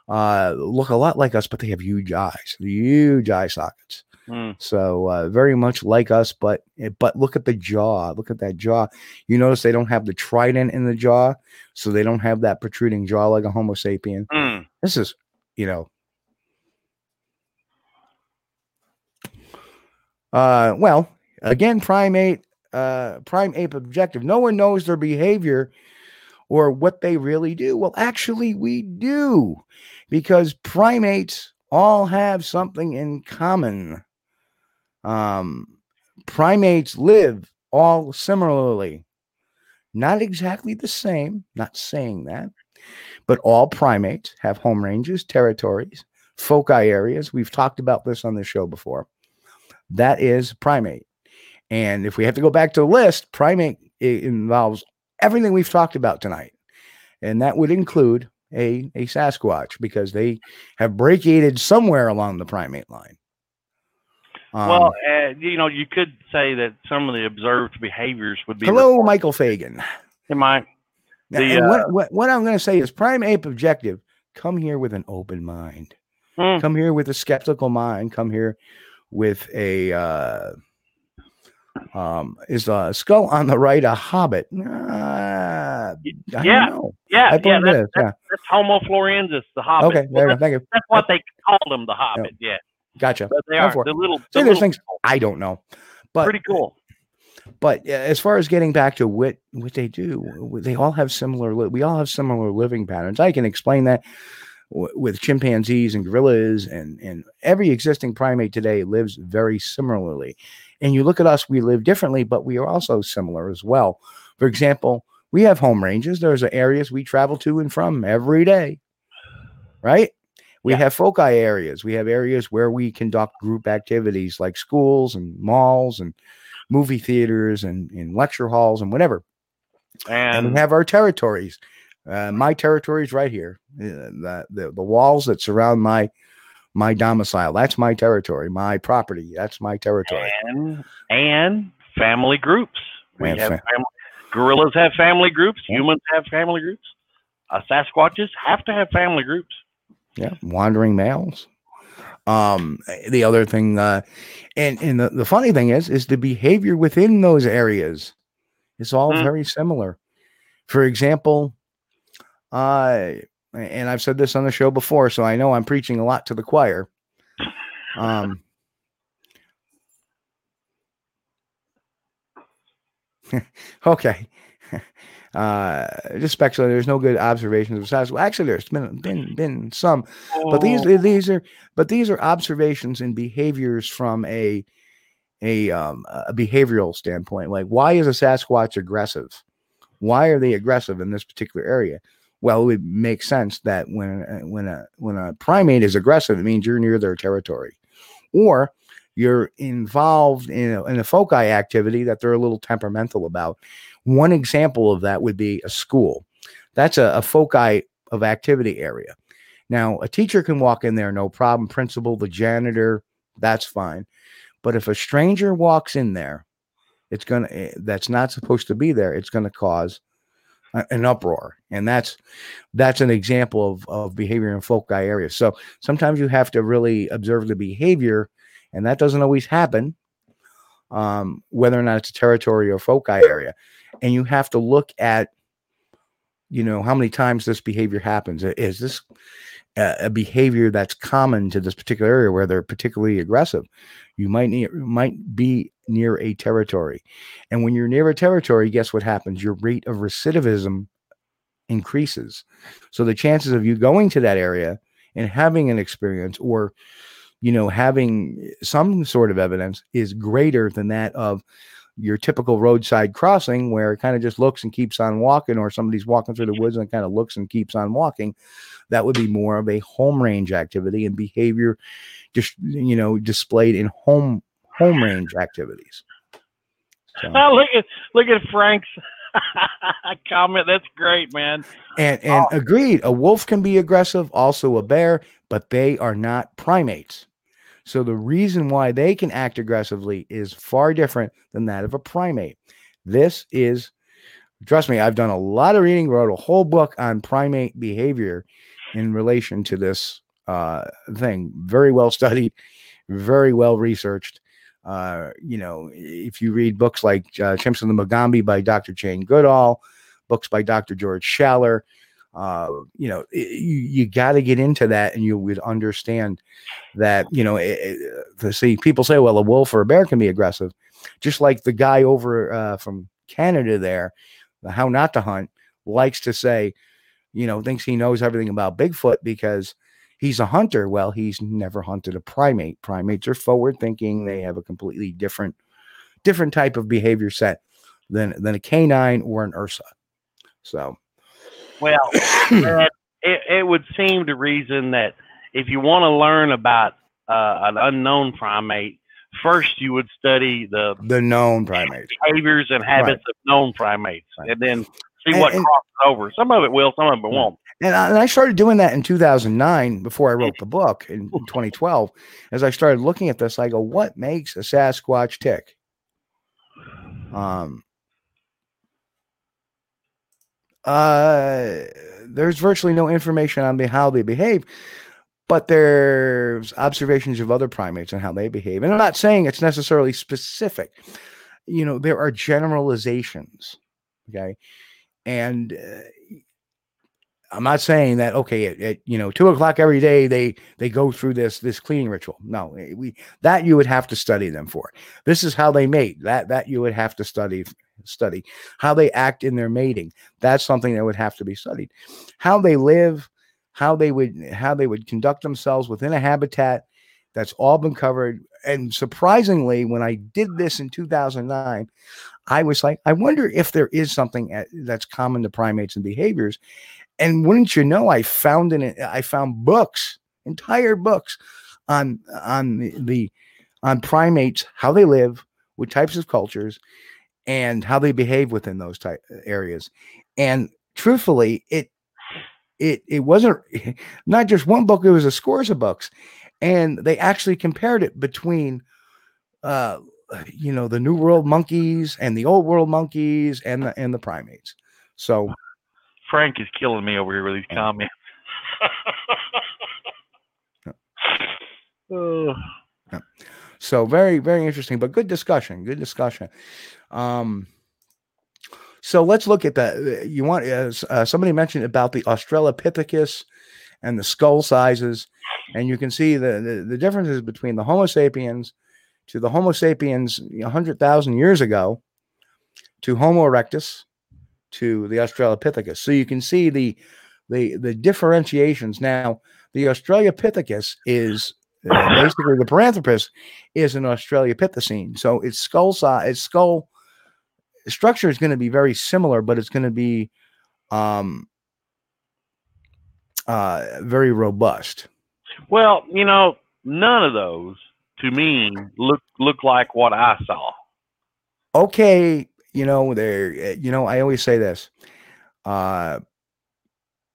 Uh, look a lot like us, but they have huge eyes, huge eye sockets. Mm. So uh, very much like us, but eh, but look at the jaw. Look at that jaw. You notice they don't have the trident in the jaw, so they don't have that protruding jaw like a Homo sapien. Mm. This is, you know, uh, well, again, primate, uh, prime ape objective. No one knows their behavior or what they really do. Well, actually, we do, because primates all have something in common. Um, primates live all similarly, not exactly the same. Not saying that, but all primates have home ranges, territories, foci areas. We've talked about this on the show before. That is primate. And if we have to go back to the list, primate involves everything we've talked about tonight. And that would include a, a Sasquatch because they have brachiated somewhere along the primate line. Um, well, uh, you know, you could say that some of the observed behaviors would be. hello, Michael Fagan. Am I? Now, The, and uh, what, what, what I'm going to say is prime ape objective come here with an open mind. Hmm. Come here with a skeptical mind. Come here with a uh, um, is a skull on the right a hobbit? Uh, Yeah. Yeah, I yeah. believe That's. Yeah. that's Homo floresiensis, the Hobbit. Okay, Well, that's, Thank you. that's what they called them, the Hobbit. Yeah, Gotcha. but they Go are the little. The there's little things. I don't know, but pretty cool. but as far as getting back to what what they do, they all have similar. We all have similar living patterns. I can explain that with chimpanzees and gorillas, and and every existing primate today lives very similarly. And you look at us, we live differently, but we are also similar as well. For example, we have home ranges. There's areas we travel to and from every day, right? We Yeah. have foci areas. We have areas where we conduct group activities like schools and malls and movie theaters and, and lecture halls and whatever. And And we have our territories. Uh, my territory is right here. Uh, the, the the walls that surround my my domicile. That's my territory. My property. That's my territory. and and family groups. We have fa- family, gorillas have family groups. Humans have family groups. Uh, Sasquatches have to have family groups. Yeah, wandering males. Um, the other thing, uh, and and the, the funny thing is, is the behavior within those areas is all Mm. very similar. For example, uh, and I've said this on the show before, so I know I'm preaching a lot to the choir. Um, *laughs* okay. Uh, just speculating. There's no good observations of size. Well, actually, there's been been been some, but these Oh, these are but these are observations and behaviors from a a um a behavioral standpoint. Like, why is a Sasquatch aggressive? Why are they aggressive in this particular area? Well, it would make sense that when when a when a primate is aggressive, it means you're near their territory, or you're involved in a, in a foci activity that they're a little temperamental about. One example of that would be a school. That's a, a foci of activity area. Now, a teacher can walk in there, no problem. Principal, the janitor, that's fine. But if a stranger walks in there, it's gonna eh, that's not supposed to be there. It's gonna cause a- an uproar, and that's that's an example of of behavior in foci areas. So sometimes you have to really observe the behavior, and that doesn't always happen. Um, whether or not it's a territory or foci area, and you have to look at you know how many times this behavior happens. Is this a, behavior that's common to this particular area where they're particularly aggressive? You might need might be near a territory. And when you're near a territory guess what happens? Your rate of recidivism increases. So the chances of you going to that area and having an experience or you know having some sort of evidence is greater than that of your typical roadside crossing where it kind of just looks and keeps on walking, or somebody's walking through the woods and kind of looks and keeps on walking. That would be more of a home range activity and behavior, just you know, displayed in home home range activities. So, Oh, *laughs* look at look at Frank's *laughs* comment. That's great, man. and and oh. agreed, a wolf can be aggressive, also a bear, but they are not primates. So the reason why they can act aggressively is far different than that of a primate. This is, trust me, I've done a lot of reading, wrote a whole book on primate behavior in relation to this uh, thing. Very well studied, very well researched. Uh, you know, if you read books like uh, Chimps and the Mugambi by Dr. Jane Goodall, books by Dr. George Schaller, uh, you know, i- you, you got to get into that and you would understand that, you know, it, it- to see people say, well, a wolf or a bear can be aggressive. Just like the guy over uh, from Canada there, the How Not to Hunt, likes to say, you know, thinks he knows everything about Bigfoot because he's a hunter. Well, he's never hunted a primate. Primates are forward thinking. They have a completely different, different type of behavior set than than a canine or an Ursa. So Well, *coughs* it, it would seem to reason that if you want to learn about uh, an unknown primate, first you would study the the known primates. behaviors and habits of known primates, Right. and then see And- what and- crosses over. Some of it will, some of it won't. And I, and I started doing that in 2009 before I wrote the book in *laughs* 2012. As I started looking at this, I go, what makes a Sasquatch tick? Um, uh, there's virtually no information on how they behave, but there's observations of other primates and how they behave. And I'm not saying it's necessarily specific. You know, there are generalizations. Okay. And uh, I'm not saying that okay at, at you know two o'clock every day they they go through this this cleaning ritual. No, we that you would have to study them for. This is how they mate. That that you would have to study study how they act in their mating. That's something that would have to be studied. How they live, how they would how they would conduct themselves within a habitat. That's all been covered. And surprisingly, when I did this in 2009, I was like, I wonder if there is something eh, that's common to primates and behaviors. And wouldn't you know, I found in it, I found books, entire books on on the, the on primates, how they live, what types of cultures, and how they behave within those type areas. And truthfully, it it it wasn't *laughs* not just one book; it was a scores of books, and they actually compared it between. Uh, you know the new world monkeys and the old world monkeys and the and the primates so Frank is killing me over here with these comments. *laughs* Oh, So very, very interesting, but good discussion. Good discussion. Um, so let's look at that. You want as uh, somebody mentioned about the Australopithecus and the skull sizes, and you can see the, the the differences between the Homo sapiens to the Homo sapiens hundred thousand years ago to Homo erectus to the Australopithecus. So you can see the the the differentiations. Now the Australopithecus is uh, basically the Paranthropus is an Australopithecine. So its skull size, its skull structure is going to be very similar, but it's going to be um, uh, very robust. well, you know, none of those to me look look like what I saw. Okay, you know, there. You know, I always say this. Uh,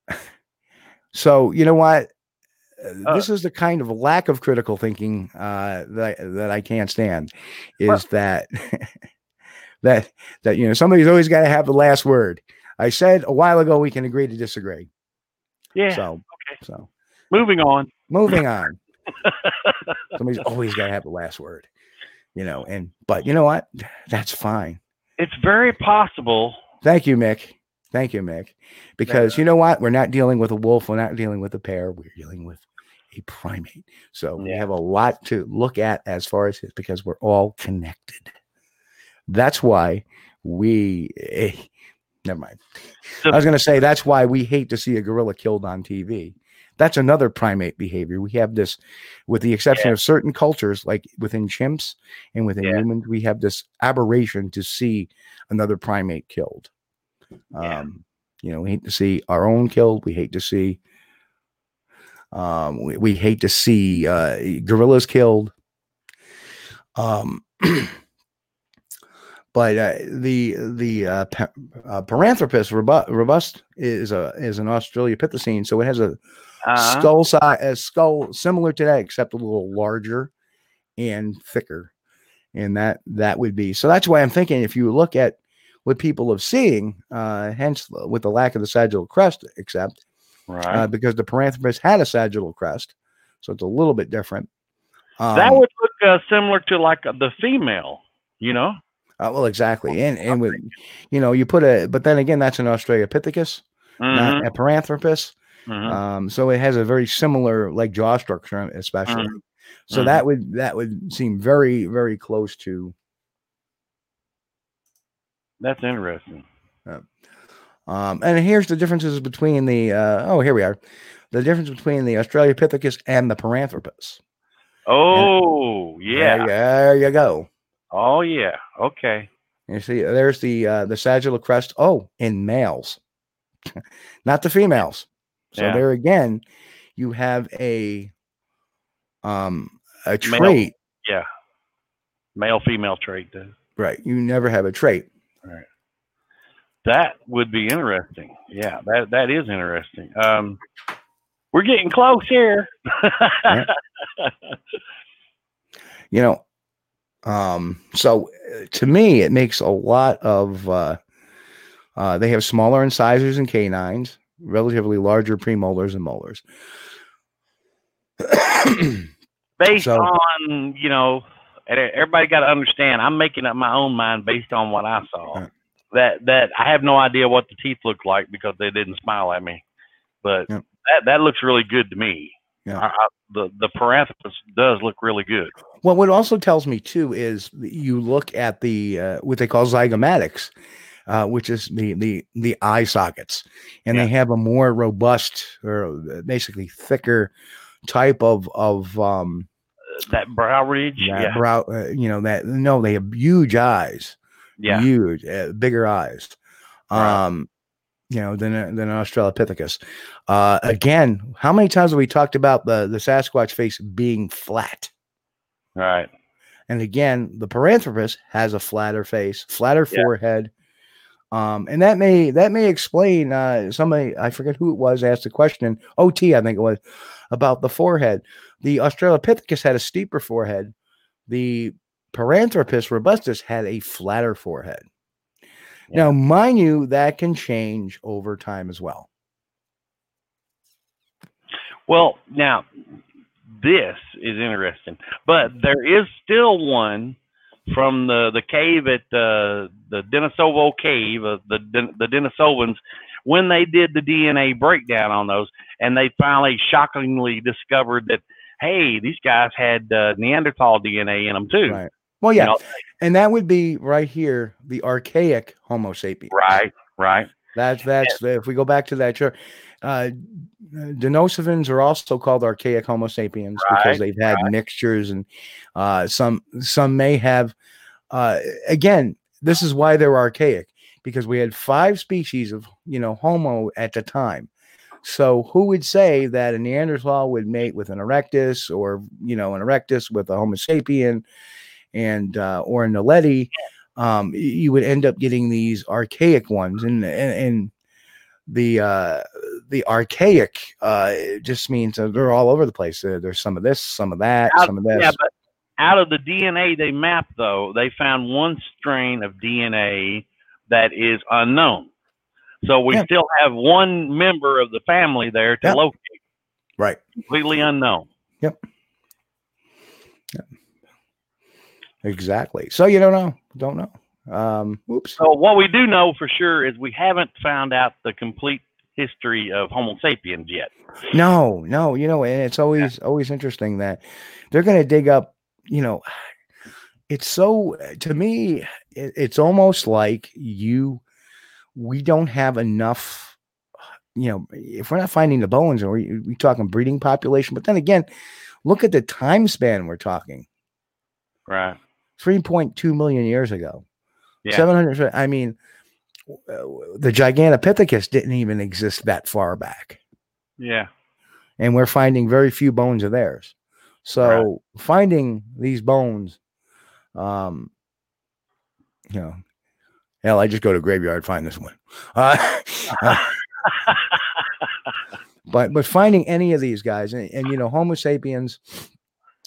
*laughs* so you know what? uh, this is the kind of lack of critical thinking uh, that that I can't stand. Is Well- that *laughs* that that you know somebody's always got to have the last word. I said a while ago we can agree to disagree. Yeah. So okay. so Moving on. moving *laughs* on. Somebody's always got to have the last word. You know, and but you know what? That's fine. It's very possible. Thank you, Mick. Thank you, Mick. Because you know what? We're not dealing with a wolf. We're not dealing with a bear. We're dealing with a primate. So we have a lot to look at as far as it because we're all connected. That's why we. eh, never mind. I was going to say that's why we hate to see a gorilla killed on TV. That's another primate behavior. We have this, with the exception of certain cultures, like within chimps and within Yeah. humans, we have this aberration to see another primate killed. Yeah. Um, you know, we hate to see our own killed. We hate to see, um, we, we hate to see uh, gorillas killed. Um, *clears throat* but uh, the the uh, pa- uh, Paranthropus robu- robust is a is an Australopithecine, so it has a Uh, skull size, a skull similar to that, except a little larger and thicker, and that that would be so. That's why I'm thinking if you look at what people are seeing, uh, hence with the lack of the sagittal crest, except right. uh, because the Paranthropus had a sagittal crest, so it's a little bit different. Um, that would look uh, similar to like the female, you know? Uh, well, exactly, and and with you know you put a, but then again, that's an Australopithecus, Mhm, not a Paranthropus. mhm. Um, so it has a very similar like jaw structure, especially. So Mhm. that would that would seem very very close to. That's interesting. Um, and here's the differences between the. Uh, oh, here we are. The difference between the Australopithecus and the Paranthropus. Oh, yeah. There, there you go. Oh, yeah. Okay. You see, there's the uh, the sagittal crest. Oh, in males, *laughs* not the females. So Yeah. there again, you have a um a Male. trait, Yeah. Male female trait. Does. right? You never have a trait. Right. That would be interesting. Yeah, that that is interesting. Um, we're getting close here. *laughs* Yeah. you know um so uh, to me it makes a lot of uh uh they have smaller incisors and canines relatively larger premolars and molars *clears throat* based So- on you know, everybody got to understand. I'm making up my own mind based on what I saw. Right. That that I have no idea what the teeth look like because they didn't smile at me, but Yep. that that looks really good to me. Yeah. I, I, the the paranthropus does look really good. well what also tells me too is you look at the uh, what they call zygomatics uh, which is the the the eye sockets and they have a more robust or uh, basically thicker type of of um That brow ridge, yeah, brow uh, you know that no they have huge eyes yeah, huge, uh, bigger eyes. Right. Um, you know, than than an Australopithecus. Uh, again, how many times have we talked about the the Sasquatch face being flat? right, And again, the Paranthropus has a flatter face, flatter Yeah. forehead. Um, and that may that may explain uh, somebody I forget who it was asked the question OT I think it was about the forehead. The Australopithecus had a steeper forehead. The Paranthropus robustus had a flatter forehead. Now, mind you, that can change over time as well. Well, now this is interesting, but there is still one from the the cave at uh, the Denisova cave, uh, the the Denisovans, when they did the DNA breakdown on those, and they finally shockingly discovered that hey, these guys had uh, Neanderthal DNA in them too. Right. Well, yeah, You know, and that would be right here, the archaic Homo sapiens. right, right. That's that's if we go back to that chart. Uh, Denisovans are also called archaic Homo sapiens because they've had mixtures, and uh, some some may have. Uh, again, this is why they're archaic because we had five species of you know Homo at the time. So who would say that a Neanderthal would mate with an erectus, or you know an erectus with a Homo sapien, and uh, or a Naledi? Um, you would end up getting these archaic ones, and and, and the uh, the archaic uh, just means they're all over the place. Uh, there's some of this, some of that, Out- some of this. Yeah, but out of the DNA they mapped, though, they found one strain of DNA that is unknown. So we Yeah. still have one member of the family there to Yeah. locate, right. completely unknown. Exactly. So you don't know. Don't know. Um, oops. So what we do know for sure is we haven't found out the complete history of Homo sapiens yet. No, no, you know, and it's always always interesting that they're going to dig up, you know, it's so to me it, it's almost like you we don't have enough you know, if we're not finding the bones or we, we talking breeding population, but then again, look at the time span we're talking. Right. 3.2 million years ago. Yeah. 700 I mean the Gigantopithecus didn't even exist that far back. Yeah. and we're finding very few bones of theirs. So finding these bones, um, you know, hell, I just go to graveyard find this one. Uh, uh, *laughs* *laughs* but but finding any of these guys, and, and you know, Homo sapiens.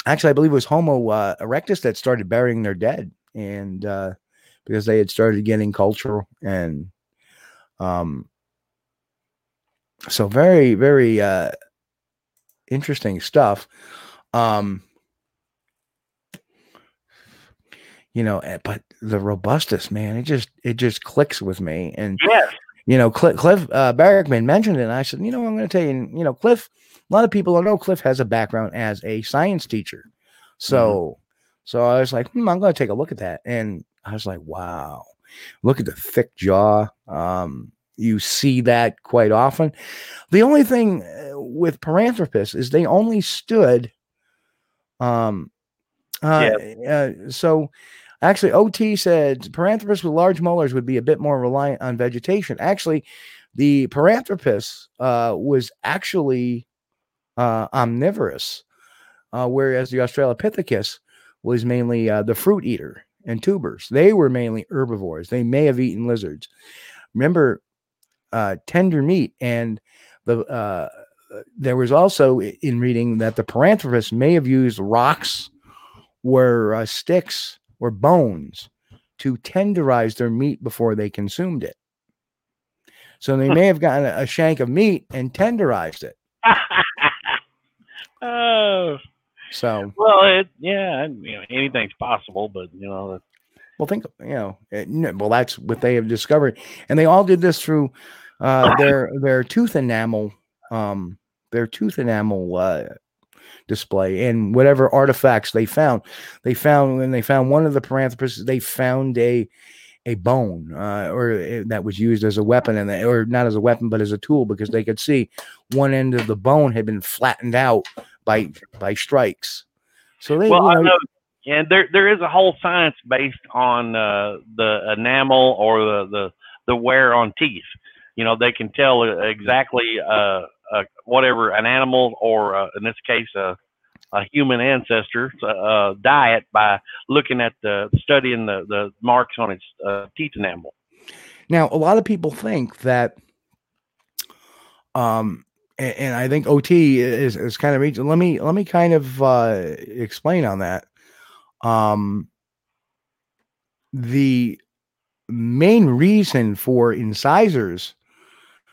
Actually, I believe it was Homo uh, erectus that started burying their dead, and uh, because they had started getting cultural and um, so very very uh, interesting stuff. Um, you know, eh, but the robustus, man, it just it just clicks with me. And Yes. you know, Cliff, Cliff uh, Barackman mentioned it. And I said, you know, I'm going to tell you, you know, Cliff. A lot of people don't know Cliff has a background as a science teacher. So, so I was like, hmm, I'm going to take a look at that, and I was like, wow, look at the thick jaw. Um, you see that quite often. The only thing uh, with Paranthropus is they only stood. Um, uh, uh, so actually, OT said Paranthropus with large molars would be a bit more reliant on vegetation. Actually, the Paranthropus uh, was actually uh, omnivorous, uh, whereas the Australopithecus was mainly uh, the fruit eater and tubers. They were mainly herbivores. They may have eaten lizards. Remember, uh, tender meat and the uh, there was also in reading that the Paranthropus may have used rocks or uh, sticks or bones to tenderize their meat before they consumed it. So they may have gotten a, a shank of meat and tenderized it. *laughs* oh. So, Well, it yeah, you know, anything's possible, but you know, well, think you know, no, well, that's what they have discovered, and they all did this through uh, their their tooth enamel, um, their tooth enamel uh, display, and whatever artifacts they found. They found when they found one of the Paranthropus, they found a a bone uh, or uh, that was used as a weapon and they, or not as a weapon but as a tool because they could see one end of the bone had been flattened out by by strikes so they well, you I know, know, and there there is a whole science based on uh, the enamel or the, the the wear on teeth. You know, they can tell uh, exactly uh, uh, whatever an animal or uh, in this case a a human ancestor uh, diet by looking at the studying the the marks on its uh, teeth enamel. Now, a lot of people think that, um, and, and I think OT is, is kind of reaching. Let me let me kind of uh, explain on that. Um, the main reason for incisors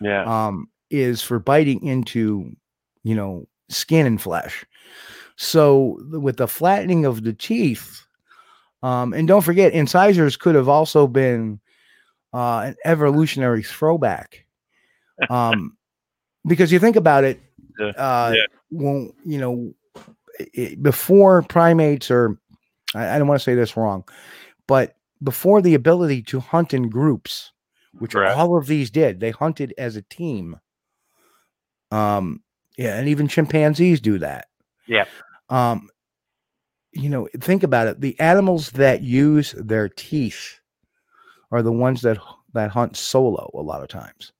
Yeah. um, is for biting into, you know, skin and flesh. So with the flattening of the teeth, um, and don't forget, incisors could have also been uh, an evolutionary throwback. *laughs* Um, because you think about it, Yeah, uh, yeah. when you know, i- i- before primates, or I, I don't want to say this wrong, but before the ability to hunt in groups, which Right. all of these did, they hunted as a team. Um, yeah, and even chimpanzees do that. Yeah. Um, you know, think about it. The animals that use their teeth are the ones that that hunt solo a lot of times,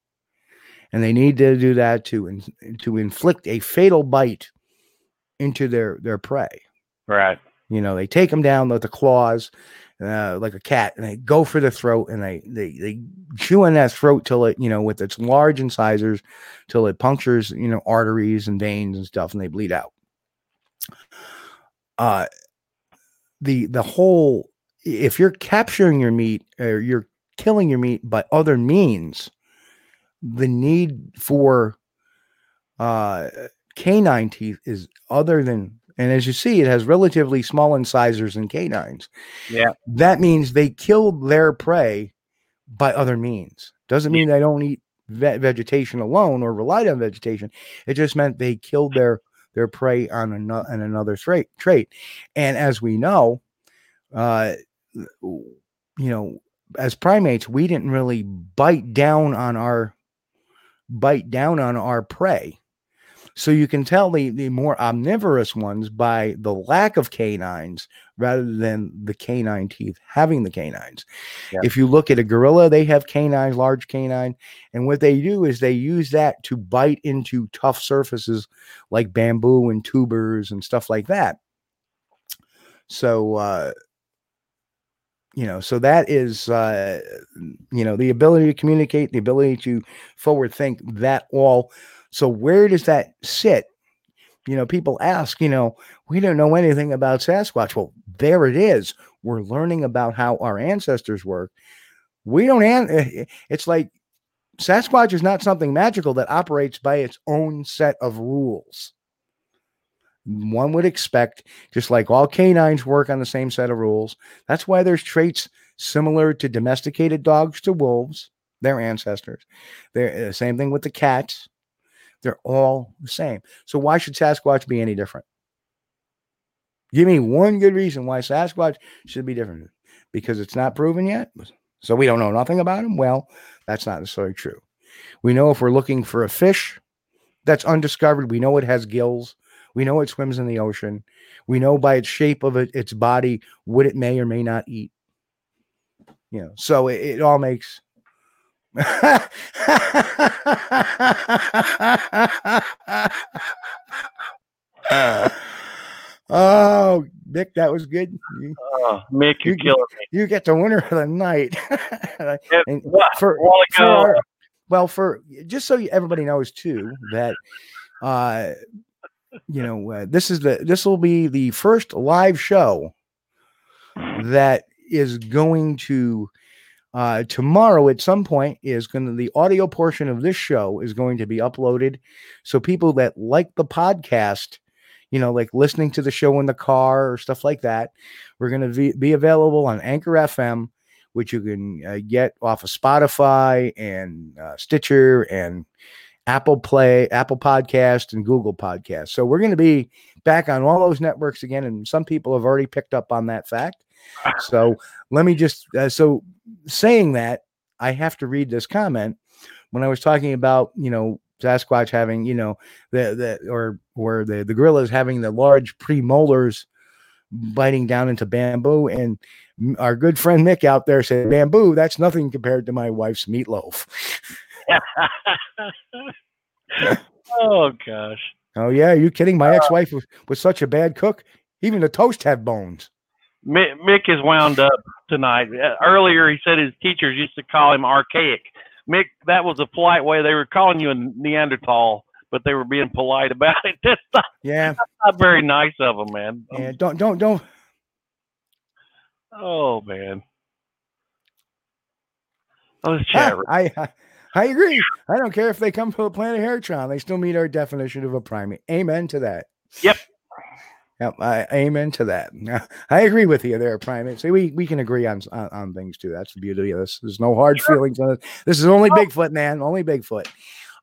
and they need to do that to in, to inflict a fatal bite into their their prey. Right. You know, they take them down with the claws, uh, like a cat, and they go for the throat, and they they they chew on that throat till it, you know, with its large incisors, till it punctures, you know, arteries and veins and stuff, and they bleed out. Uh, the the whole if you're capturing your meat or you're killing your meat by other means, the need for uh, canine teeth is other than, and as you see, it has relatively small incisors and canines. Yeah. That means they killed their prey by other means. Doesn't mean they don't eat ve- vegetation alone or relied on vegetation. It just meant they killed their their prey on another on another trait trait. And as we know, uh, you know, as primates, we didn't really bite down on our bite down on our prey. So you can tell the, the more omnivorous ones by the lack of canines rather than the canine teeth having the canines. Yeah. If you look at a gorilla, they have canines, large canine, and what they do is they use that to bite into tough surfaces like bamboo and tubers and stuff like that. So uh you know so that is uh you know the ability to communicate the ability to forward think that all. So where does that sit? You know people ask you know we don't know anything about sasquatch. Well there it is. We're learning about how our ancestors work. We don't an- eh, eh, it's like sasquatch is not something magical that operates by its own set of rules one would expect, just like all canines work on the same set of rules. That's why there's traits similar to domesticated dogs to wolves, their ancestors. They're the same thing with the cats. They're all the same. So why should Sasquatch be any different? Give me one good reason why Sasquatch should be different. Because it's not proven yet. So we don't know nothing about him. Well, that's not necessarily true. We know if we're looking for a fish that's undiscovered, we know it has gills. We know it swims in the ocean. We know by its shape of it, its body what it may or may not eat. You know, so it, it all makes. *laughs* oh, Nick, that was good. You, Oh, Mick, you're You- killing me. you get the winner of the night. *laughs* And for, for well, for just so everybody knows too that uh you know uh, this is the this will be the first live show that is going to uh tomorrow at some point is going to the audio portion of this show is going to be uploaded. So people that like the podcast you know like listening to the show in the car or stuff like that we're going to be, be available on anchor fm which you can uh, get off of spotify and uh, stitcher and Apple Play, Apple Podcast, and Google Podcast. So we're going to be back on all those networks again, and some people have already picked up on that fact. So let me just uh, so saying that I have to read this comment when I was talking about you know Sasquatch having you know the the or or the the gorillas having the large premolars biting down into bamboo and our good friend Nick out there said bamboo that's nothing compared to my wife's meatloaf. *laughs* *laughs* oh gosh. Oh yeah, are you kidding? My ex-wife was, was such a bad cook. Even the toast had bones. Mick, Mick is wound up tonight. Uh, Earlier, he said his teachers used to call him archaic. Mick, that was a polite way. They were calling you a Neanderthal, but they were being polite about it. *laughs* That's not, Yeah, not very nice of them, man. yeah. Don't don't don't. Oh man. Oh, this Ah, chat. room. I, I I agree. I don't care if they come from the planet Heritron. They still meet our definition of a primate. Amen to that. Yep. Yep. I, amen to that. *laughs* I agree with you there, primate. See, we we can agree on, on on things too. That's the beauty of this. There's no hard feelings on it. This is only Bigfoot, man. Only Bigfoot.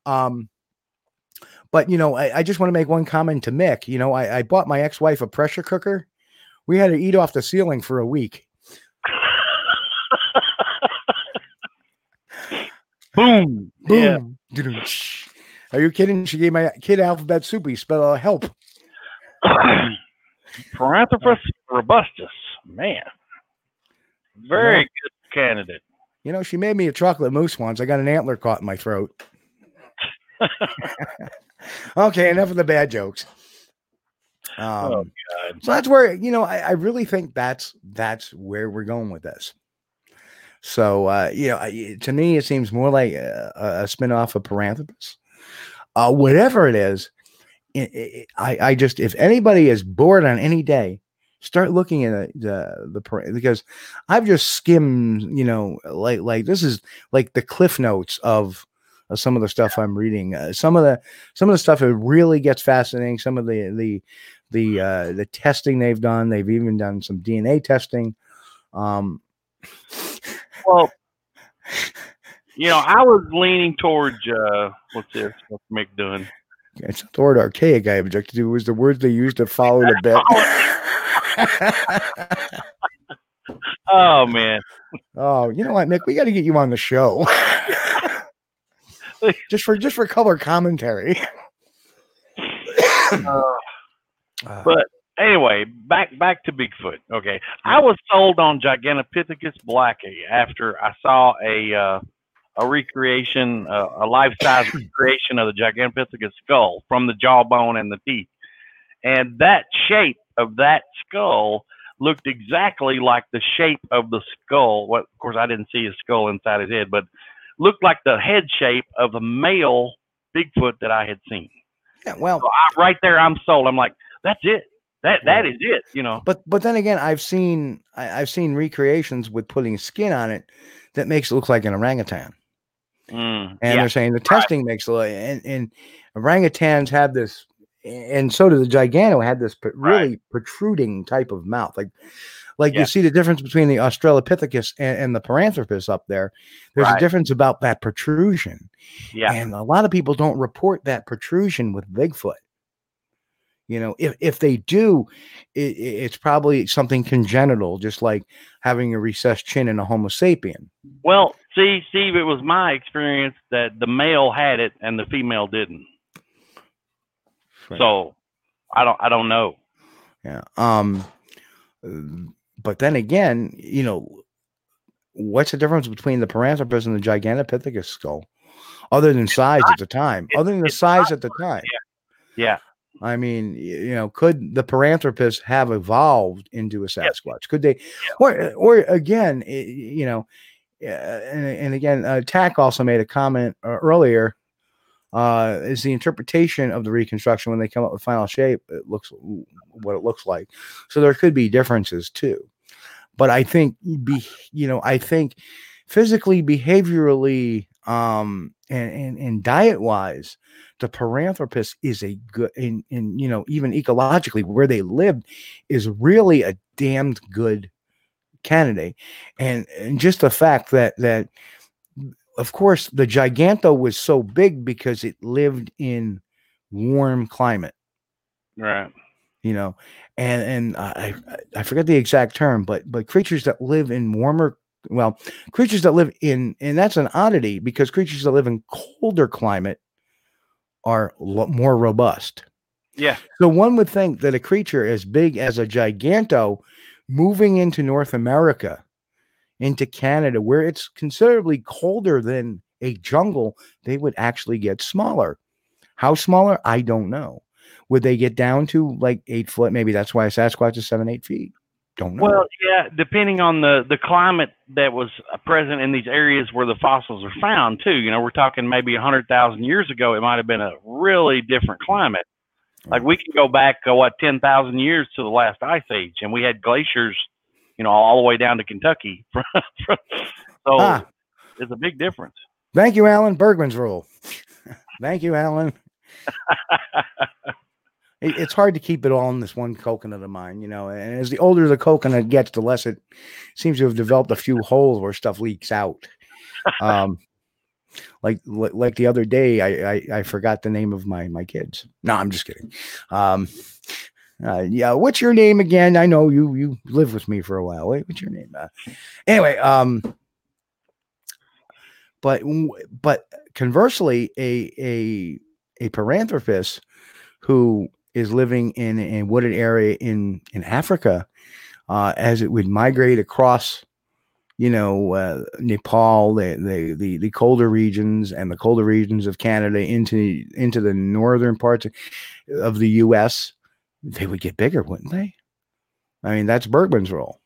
Um. But you know, I, I just want to make one comment to Mick. You know, I, I bought my ex-wife a pressure cooker. We had to eat off the ceiling for a week. Boom. Yeah. Boom. Are you kidding? She gave my kid alphabet soup. He spelled out help. *coughs* Paranthropus robustus. Man. Very good candidate. You know, she made me a chocolate mousse once. I got an antler caught in my throat. *laughs* okay, enough of the bad jokes. Um, Oh, God. so that's where you know I, I really think that's that's where we're going with this. So uh, you know, I, to me, it seems more like a, a spinoff of Paranthropus. Uh, whatever it is, i i I I just if anybody is bored on any day, start looking at the the, the because I've just skimmed. You know, like like this is like the cliff notes of. some of the stuff I'm reading, uh, some of the some of the stuff it really gets fascinating. Some of the the the uh, the testing they've done. They've even done some DNA testing. Um, Well, you know, I was leaning towards uh, what's this? What's Mick doing? it's not the word archaic I objected to. It was the words they used to follow the bet. *laughs* Oh man, oh, you know what, Nick? We got to get you on the show. *laughs* just for just for color commentary. Uh, but anyway, back back to Bigfoot. Okay, I was sold on Gigantopithecus blacki after I saw a uh, a recreation, uh, a life size *coughs* recreation of the Gigantopithecus skull from the jawbone and the teeth, and that shape of that skull looked exactly like the shape of the skull. What, of course, I didn't see his skull inside his head, but looked like the head shape of a male Bigfoot that I had seen. yeah, well, So I, right there, I'm sold. I'm like, that's it. That that is it. You know. but but then again, I've seen I, I've seen recreations with putting skin on it that makes it look like an orangutan. Mm, and yeah. they're saying the testing makes a lot and, and orangutans have this and so do the giganto had this really protruding type of mouth like like Yeah. you see the difference between the australopithecus and, and the paranthropus up there there's Right. a difference about that protrusion Yeah. and a lot of people don't report that protrusion with bigfoot you know if, if they do it, it's probably something congenital just like having a recessed chin in a homo sapien Well, see, Steve, it was my experience that the male had it and the female didn't. So I don't I don't know. Yeah. Um but then again, you know, what's the difference between the Paranthropus and the Gigantopithecus skull? Other than size at the time. Other than the size at the time. Yeah. I mean, you know, could the Paranthropus have evolved into a Sasquatch? Could they, or, or again, you know, uh, and, and again, uh, Tack also made a comment uh, earlier. Uh, is the interpretation of the reconstruction when they come up with final shape? It looks what it looks like. So there could be differences too. But I think, be you know, I think physically, behaviorally, um, and and, and diet wise, the Paranthropus is a good, and, and you know, even ecologically, where they lived is really a damned good candidate. And, and just the fact that, that, of course, the Giganto was so big because it lived in warm climate, Right. you know, and, and I, I- I forget the exact term, but, but creatures that live in warmer well, creatures that live in, and that's an oddity because creatures that live in colder climate are lo- more robust. Yeah. So one would think that a creature as big as a giganto moving into North America, into Canada, where it's considerably colder than a jungle, they would actually get smaller. How smaller? I don't know. Would they get down to like eight foot? Maybe that's why a Sasquatch is seven, eight feet. Don't know. Well, yeah, depending on the the climate that was present in these areas where the fossils are found too. You know, we're talking maybe a hundred thousand years ago. It might have been a really different climate. Like we can go back uh, what ten thousand years to the last ice age, and we had glaciers, you know, all the way down to Kentucky. *laughs* so Ah. it's a big difference. Thank you, Alan. Bergmann's rule. *laughs* Thank you, Alan. *laughs* It- it's hard to keep it all in this one coconut of mine, you know. And as the older the coconut gets, the less it seems to have developed a few holes where stuff leaks out. *laughs* Um, like like the other day, I, I I forgot the name of my my kids. No, I'm just kidding. Um, uh, yeah, what's your name again? I know you you lived with me for a while. Wait, what's your name? Uh, anyway, um, but but conversely, a a a paranthropus who is living in a wooded area in in Africa, uh, as it would migrate across, you know, uh, Nepal, the, the the the colder regions and the colder regions of Canada into into the northern parts of the U.S. they would get bigger, wouldn't they? I mean, that's Bergmann's rule.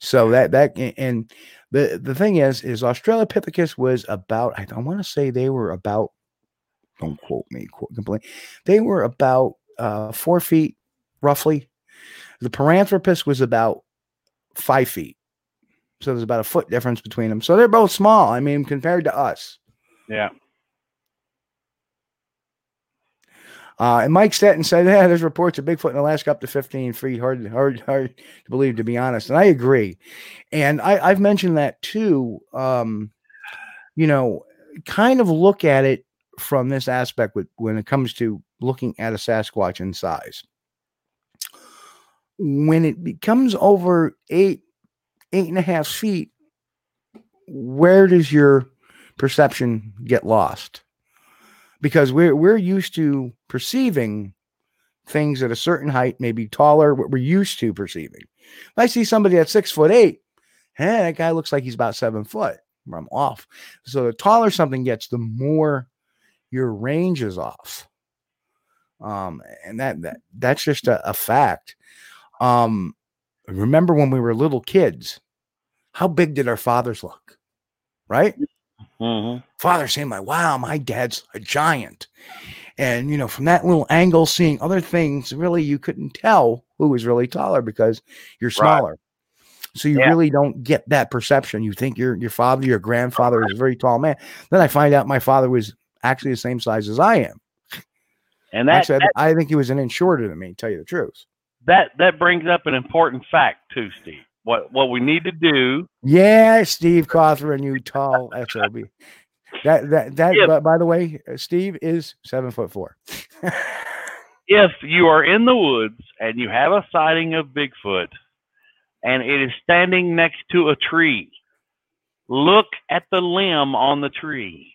So that that and the the thing is, is Australopithecus was about. I, I want to say they were about. Don't quote me. Quote complain. They were about uh, four feet, roughly. The Paranthropus was about five feet. So there's about a foot difference between them. So they're both small. I mean, compared to us. Yeah. Uh, and Mike Stetton said, "Yeah, there's reports of Bigfoot in Alaska up to 15 feet. Hard, hard, hard to believe, to be honest." And I agree. And I, I've mentioned that too. Um, you know, kind of look at it from this aspect with, when it comes to looking at a Sasquatch in size. When it becomes over eight, eight and a half feet, where does your perception get lost? because we're we're used to perceiving things at a certain height, maybe taller, what we're used to perceiving. If I see somebody at six foot eight, hey, that guy looks like he's about seven foot. I'm off. So the taller something gets, the more your range is off. Um, and that that that's just a, a fact. Um, remember when we were little kids, how big did our fathers look? Right? Mm-hmm. Father saying, "My wow, my dad's a giant," and you know, from that little angle, seeing other things, really, you couldn't tell who was really taller because you're smaller. Right. So you yeah. really don't get that perception. You think your your father, your grandfather is a very tall man. Then I find out my father was actually the same size as I am. And that, actually, that I think he was an inch shorter than me. Tell you the truth. That that brings up an important fact too, Steve what what we need to do. Yeah, Steve Cawthron, you tall sob. That that that. If, by, by the way, Steve is seven foot four. *laughs* if you are in the woods and you have a sighting of Bigfoot, and it is standing next to a tree, look at the limb on the tree,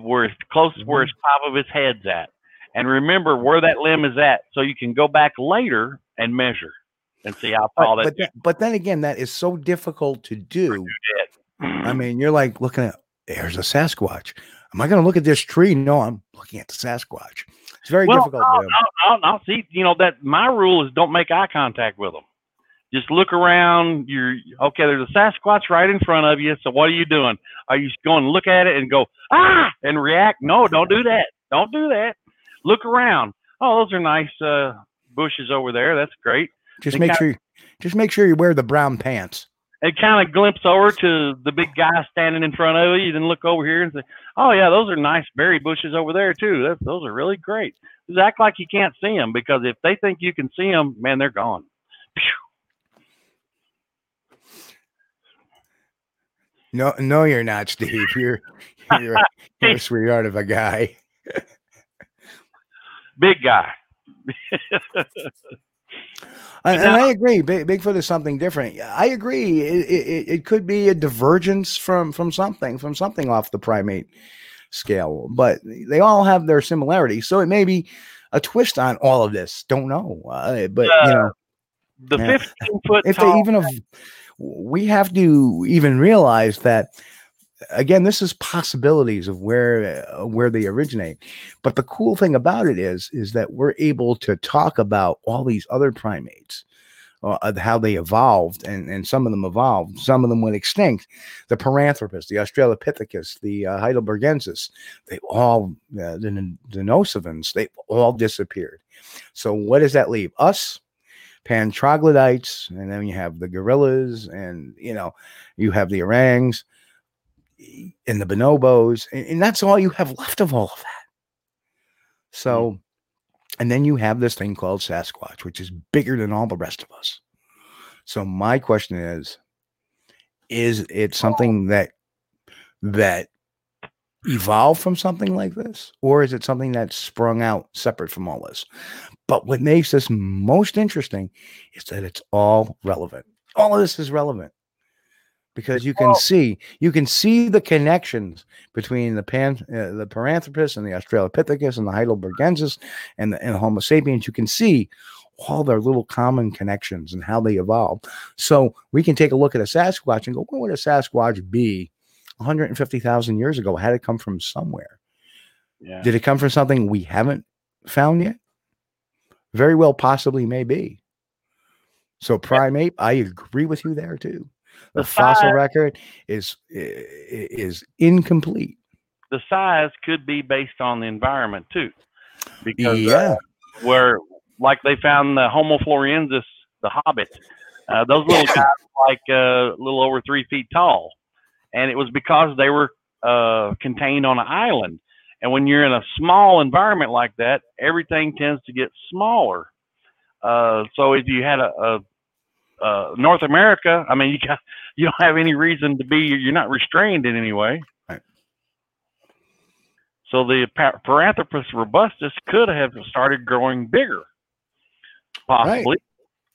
where it's close mm-hmm. where its top of its head's at, and remember where that limb is at, so you can go back later and measure and see how tall but, that. But, but then again, that is so difficult to do. I *clears throat* mean, you're like looking at there's a Sasquatch. Am I going to look at this tree? No, I'm looking at the Sasquatch. It's very well, difficult. No, no, no, no. See, you know that my rule is don't make eye contact with them. Just look around. You're okay. There's a Sasquatch right in front of you. So what are you doing? Are you going to look at it and go ah and react? No, don't do that. Don't do that. Look around. Oh, those are nice uh, bushes over there. That's great. Just make sure, you, just make sure you wear the brown pants. And kind of glimpse over to the big guy standing in front of you, then look over here and say, "Oh yeah, those are nice berry bushes over there too. That's, those are really great." Just act like you can't see them because if they think you can see them, man, they're gone. No, no, you're not, Steve. You're you're, *laughs* you're a sweetheart of a guy. *laughs* Big guy. And, I agree. Bigfoot is something different. I agree. It, it, it, could be a divergence from from something from something off the primate scale, but they all have their similarities. So it may be a twist on all of this. Don't know, uh, but uh, you know, the yeah. fifteen foot. If they even, have, we have to even realize that again, this is possibilities of where uh, where they originate. But the cool thing about it is is that we're able to talk about all these other primates. Uh, how they evolved, and, and some of them evolved, some of them went extinct. The Paranthropus, the Australopithecus, the uh, Heidelbergensis, they all, uh, the Denisovans, they all disappeared. So, what does that leave? Us, pan troglodytes, and then you have the gorillas, and you know, you have the orangs and the bonobos, and, and, that's all you have left of all of that. So, mm. and then you have this thing called Sasquatch, which is bigger than all the rest of us. So my question is, is it something that that evolved from something like this, or is it something that sprung out separate from all this? But what makes this most interesting is that it's all relevant. All of this is relevant because you can see you can see the connections between the pan uh, the Paranthropus and the Australopithecus and the Heidelbergensis and the, and the Homo sapiens. You can see all their little common connections and how they evolved. So we can take a look at a Sasquatch and go, what would a Sasquatch be 150,000 years ago? Had it come from somewhere? Yeah. Did it come from something we haven't found yet? very well possibly maybe. So primate, I agree with you there too. The, The fossil size- record is is incomplete. The size could be based on the environment too, because Yeah. uh, where like they found the Homo floresiensis, the Hobbit, uh, those little guys like uh, a little over three feet tall, and it was because they were uh, contained on an island. And when you're in a small environment like that, everything tends to get smaller. Uh, so if you had a, a uh, North America, I mean, you got you don't have any reason to be. You're not restrained in any way. Right. So the Paranthropus robustus could have started growing bigger, possibly.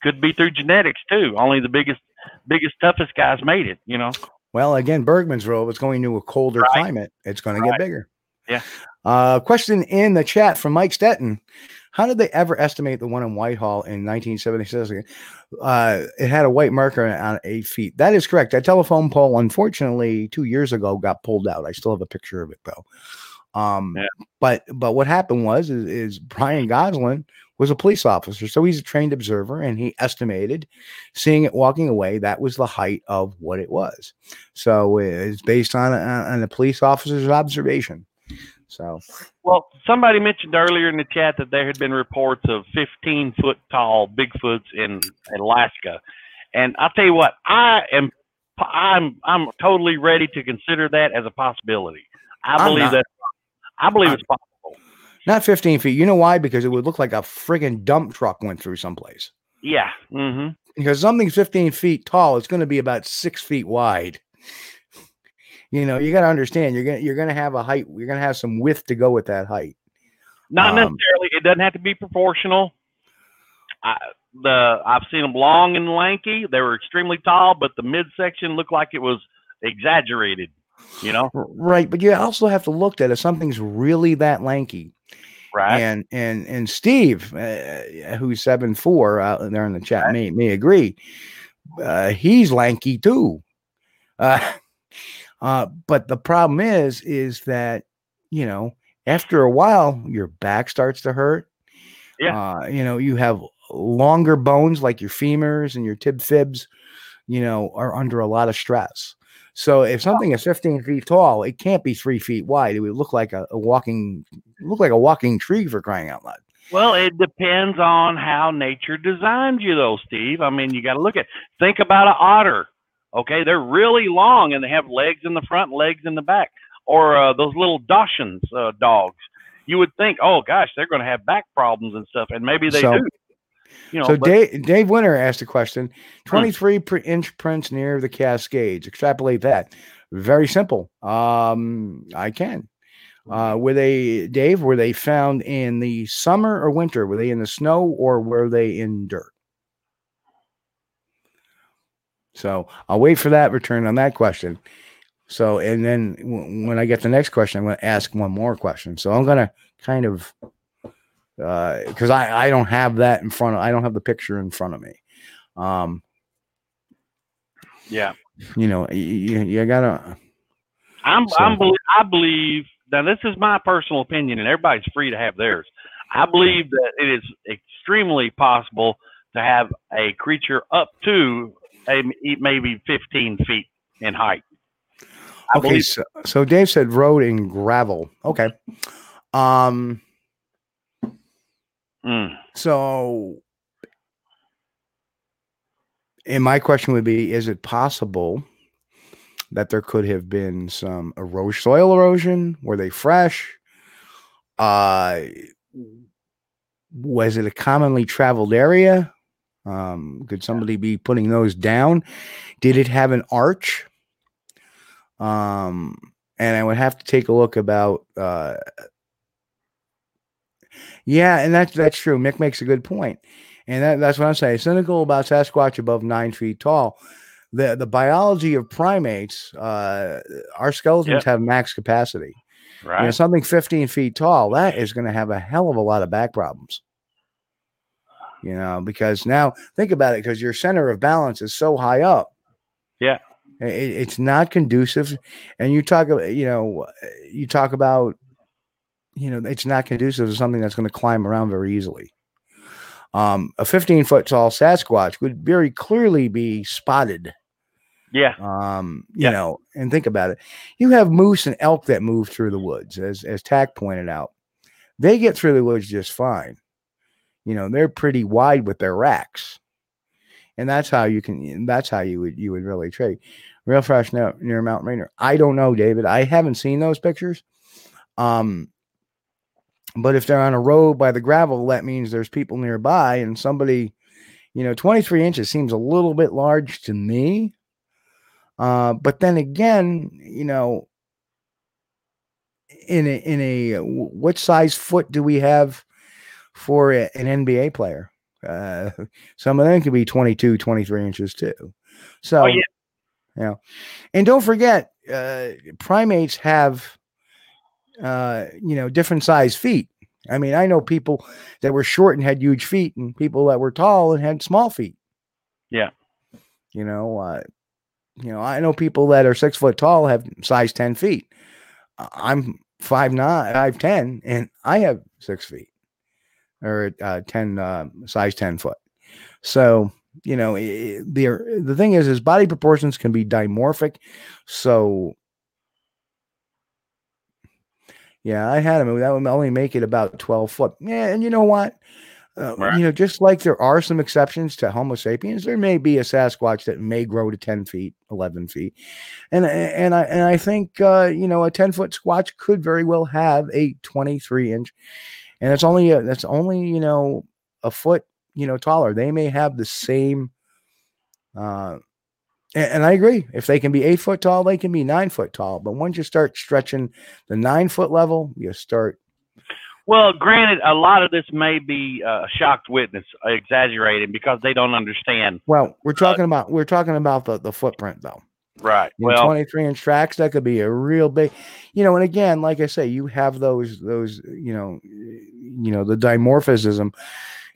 Could be through genetics too. Only the biggest, biggest, toughest guys made it. You know. Well, again, Bergmann's rule, it's going to a colder Right. climate, it's going to Right. get bigger. Yeah. Uh, question in the chat from Mike Stetton. How did they ever estimate the one in Whitehall in 1976? Uh, it had a white marker on eight feet. That is correct. That telephone pole, unfortunately, two years ago got pulled out. I still have a picture of it though. Um, Yeah. but but what happened was is, is Brian Goslin was a police officer, so he's a trained observer, and he estimated, seeing it walking away, that was the height of what it was. So it's based on a, on a police officer's observation. So Well, somebody mentioned earlier in the chat that there had been reports of 15 foot tall Bigfoots in Alaska, and I'll tell you what, I am, I'm, I'm totally ready to consider that as a possibility. I believe that. I believe I'm- it's possible. not 15 feet. You know why? Because it would look like a friggin' dump truck went through someplace. Yeah. Mm-hmm. Because something's 15 feet tall, it's going to be about six feet wide. You know, you got to understand. You're gonna you're gonna have a height. You're gonna have some width to go with that height. Not Um, necessarily. It doesn't have to be proportional. I, the I've seen them long and lanky. They were extremely tall, but the midsection looked like it was exaggerated. You know, Right, but you also have to look at if something's really that lanky. right? And and and Steve, uh, who's seven four out there in the chat, may may agree. Uh, he's lanky too. Uh, *laughs* uh, but the problem is, is that you know after a while your back starts to hurt. Yeah. Uh, you know you have longer bones like your femurs and your tib fibs. You know are under a lot of stress. So if something is 15 feet tall, it can't be three feet wide. It would look like a, a walking look like a walking tree for crying out loud. Well, it depends on how nature designed you, though, Steve. I mean, you got to look at think about an otter. Okay, they're really long and they have legs in the front, legs in the back, or uh, those little Dachshunds uh, dogs. You would think, oh gosh, they're going to have back problems and stuff, and maybe they So- do. You know, so but- Hmm. Dave, Dave Winter asked a question: 23 pr- inch prints near the Cascades. Extrapolate that. Very simple. Um, I can. Uh, were they, Dave? Were they found in the summer or winter? Were they in the snow or were they in dirt? So I'll wait for that return on that question. So, and then w- when I get the next question, I'm going to ask one more question. So I'm going to kind of, because I I don't have that in front of, I don't have the picture in front of me. Um, yeah, you know, you, you, gotta. I'm, So- I'm, I believe now. This is my personal opinion, and everybody's free to have theirs. I believe that it is extremely possible to have a creature up to maybe 15 feet in height. I Okay, believe- so, so Dave said road and gravel. Okay. Um. Mm, So, and my question would be: Is it possible that there could have been some erosion, soil erosion? Were they fresh? Uh, was it a commonly traveled area? Um, could somebody be putting those down? Did it have an arch? Um, and I would have to take a look about uh, yeah, and that's that's true. Mick makes a good point, and that, that's what I'm saying. Cynical about Sasquatch above nine feet tall. The the biology of primates, uh, our skeletons have max capacity. You know, right. something 15 feet tall, that is going to have a hell of a lot of back problems. You know, because now think about it, because your center of balance is so high up. Yeah. It- it's not conducive. And you talk about, you know, you talk about, you know, it's not conducive to something that's going to climb around very easily. Um, a 15 foot tall Sasquatch would very clearly be spotted. Yeah. Um, you Yeah. know, and think about it. You have moose and elk that move through the woods, as as Tack pointed out. They get through the woods just fine. You know, they're pretty wide with their racks. And that's how you can that's how you would you would really trade. Real fresh near, near Mount Rainier. I don't know, David. I haven't seen those pictures. Um but if they're on a road by the gravel, that means there's people nearby and somebody, you know, 23 inches seems a little bit large to me. Uh, but then again, you know, in a, in a what size foot do we have for an NBA player? Uh, *laughs* some of them could be 22, 23 inches too. So, Oh, yeah. you know, and don't forget, uh, primates have, uh, you know, different size feet. I mean, I know people that were short and had huge feet, and people that were tall and had small feet. Yeah. You know, uh, you know, I know people that are six foot tall have size ten feet. I'm five nine, five ten, and I have six feet or uh, ten uh, size ten foot. So you know, i- i- the the thing is, is body proportions can be dimorphic. So yeah, I had him. That would only make it about twelve foot. Yeah, and you know what? Uh, Right. You know, just like there are some exceptions to Homo sapiens, there may be a Sasquatch that may grow to ten feet, eleven feet, and and I and I think uh, you know a ten foot Squatch could very well have a twenty three inch, and it's only a, that's only you know a foot you know taller. They may have the same. Uh, and, and I agree. If they can be eight foot tall, they can be nine foot tall. But once you start stretching the nine foot level, you start. Well, granted, a lot of this may be uh, shocked witness exaggerating because they don't understand. Well, we're talking about we're talking about the the footprint though. Right. Well, 23 inch tracks that could be a real big you know and again like i say you have those those you know you know the dimorphism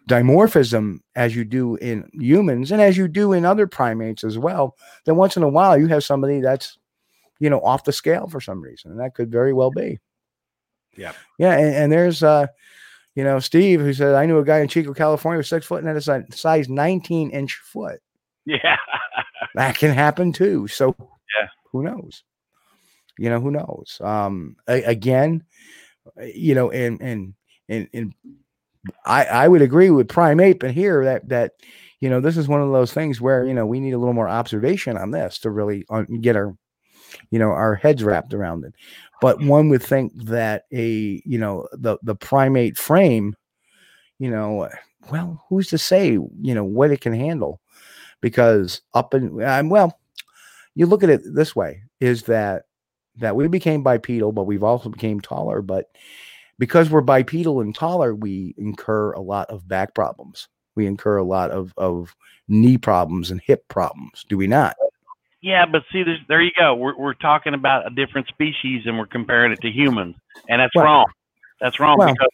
dimorphism as you do in humans and as you do in other primates as well then once in a while you have somebody that's you know off the scale for some reason and that could very well be Yeah. yeah and, and there's uh you know steve who said i knew a guy in chico california was six foot and had a size 19 inch foot yeah. That can happen too. So Yeah. who knows? You know, who knows? Um, a- again, uh, you know, and and and and I I would agree with Prime Ape and here that that you know this is one of those things where you know we need a little more observation on this to really get our you know our heads wrapped around it. But one would think that a you know the the primate frame, you know, well, who's to say you know what it can handle? Because up and um, well, you look at it this way: is that that we became bipedal, but we've also became taller. But because we're bipedal and taller, we incur a lot of back problems. We incur a lot of of knee problems and hip problems. Do we not? Yeah, but see, there's, there you go. We're, we're talking about a different species and we're comparing it to humans, and that's Well- wrong. That's wrong well- because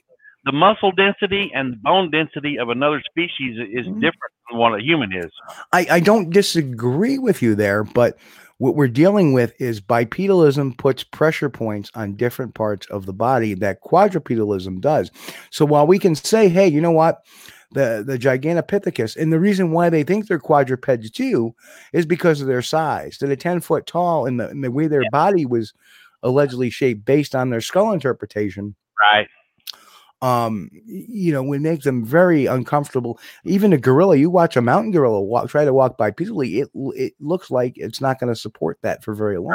the muscle density and bone density of another species is Mhm. different than what a human is. I, I don't disagree with you there, but what we're dealing with is bipedalism puts pressure points on different parts of the body that quadrupedalism does. So while we can say, hey, you know what? The the Gigantopithecus, and the reason why they think they're quadrupeds too is because of their size. They're 10 foot tall and the, and the way their body was allegedly shaped based on their skull interpretation Right. Um you know would make them very uncomfortable even a gorilla you watch a mountain gorilla walk try to walk bipedally it it looks like it's not going to support that for very long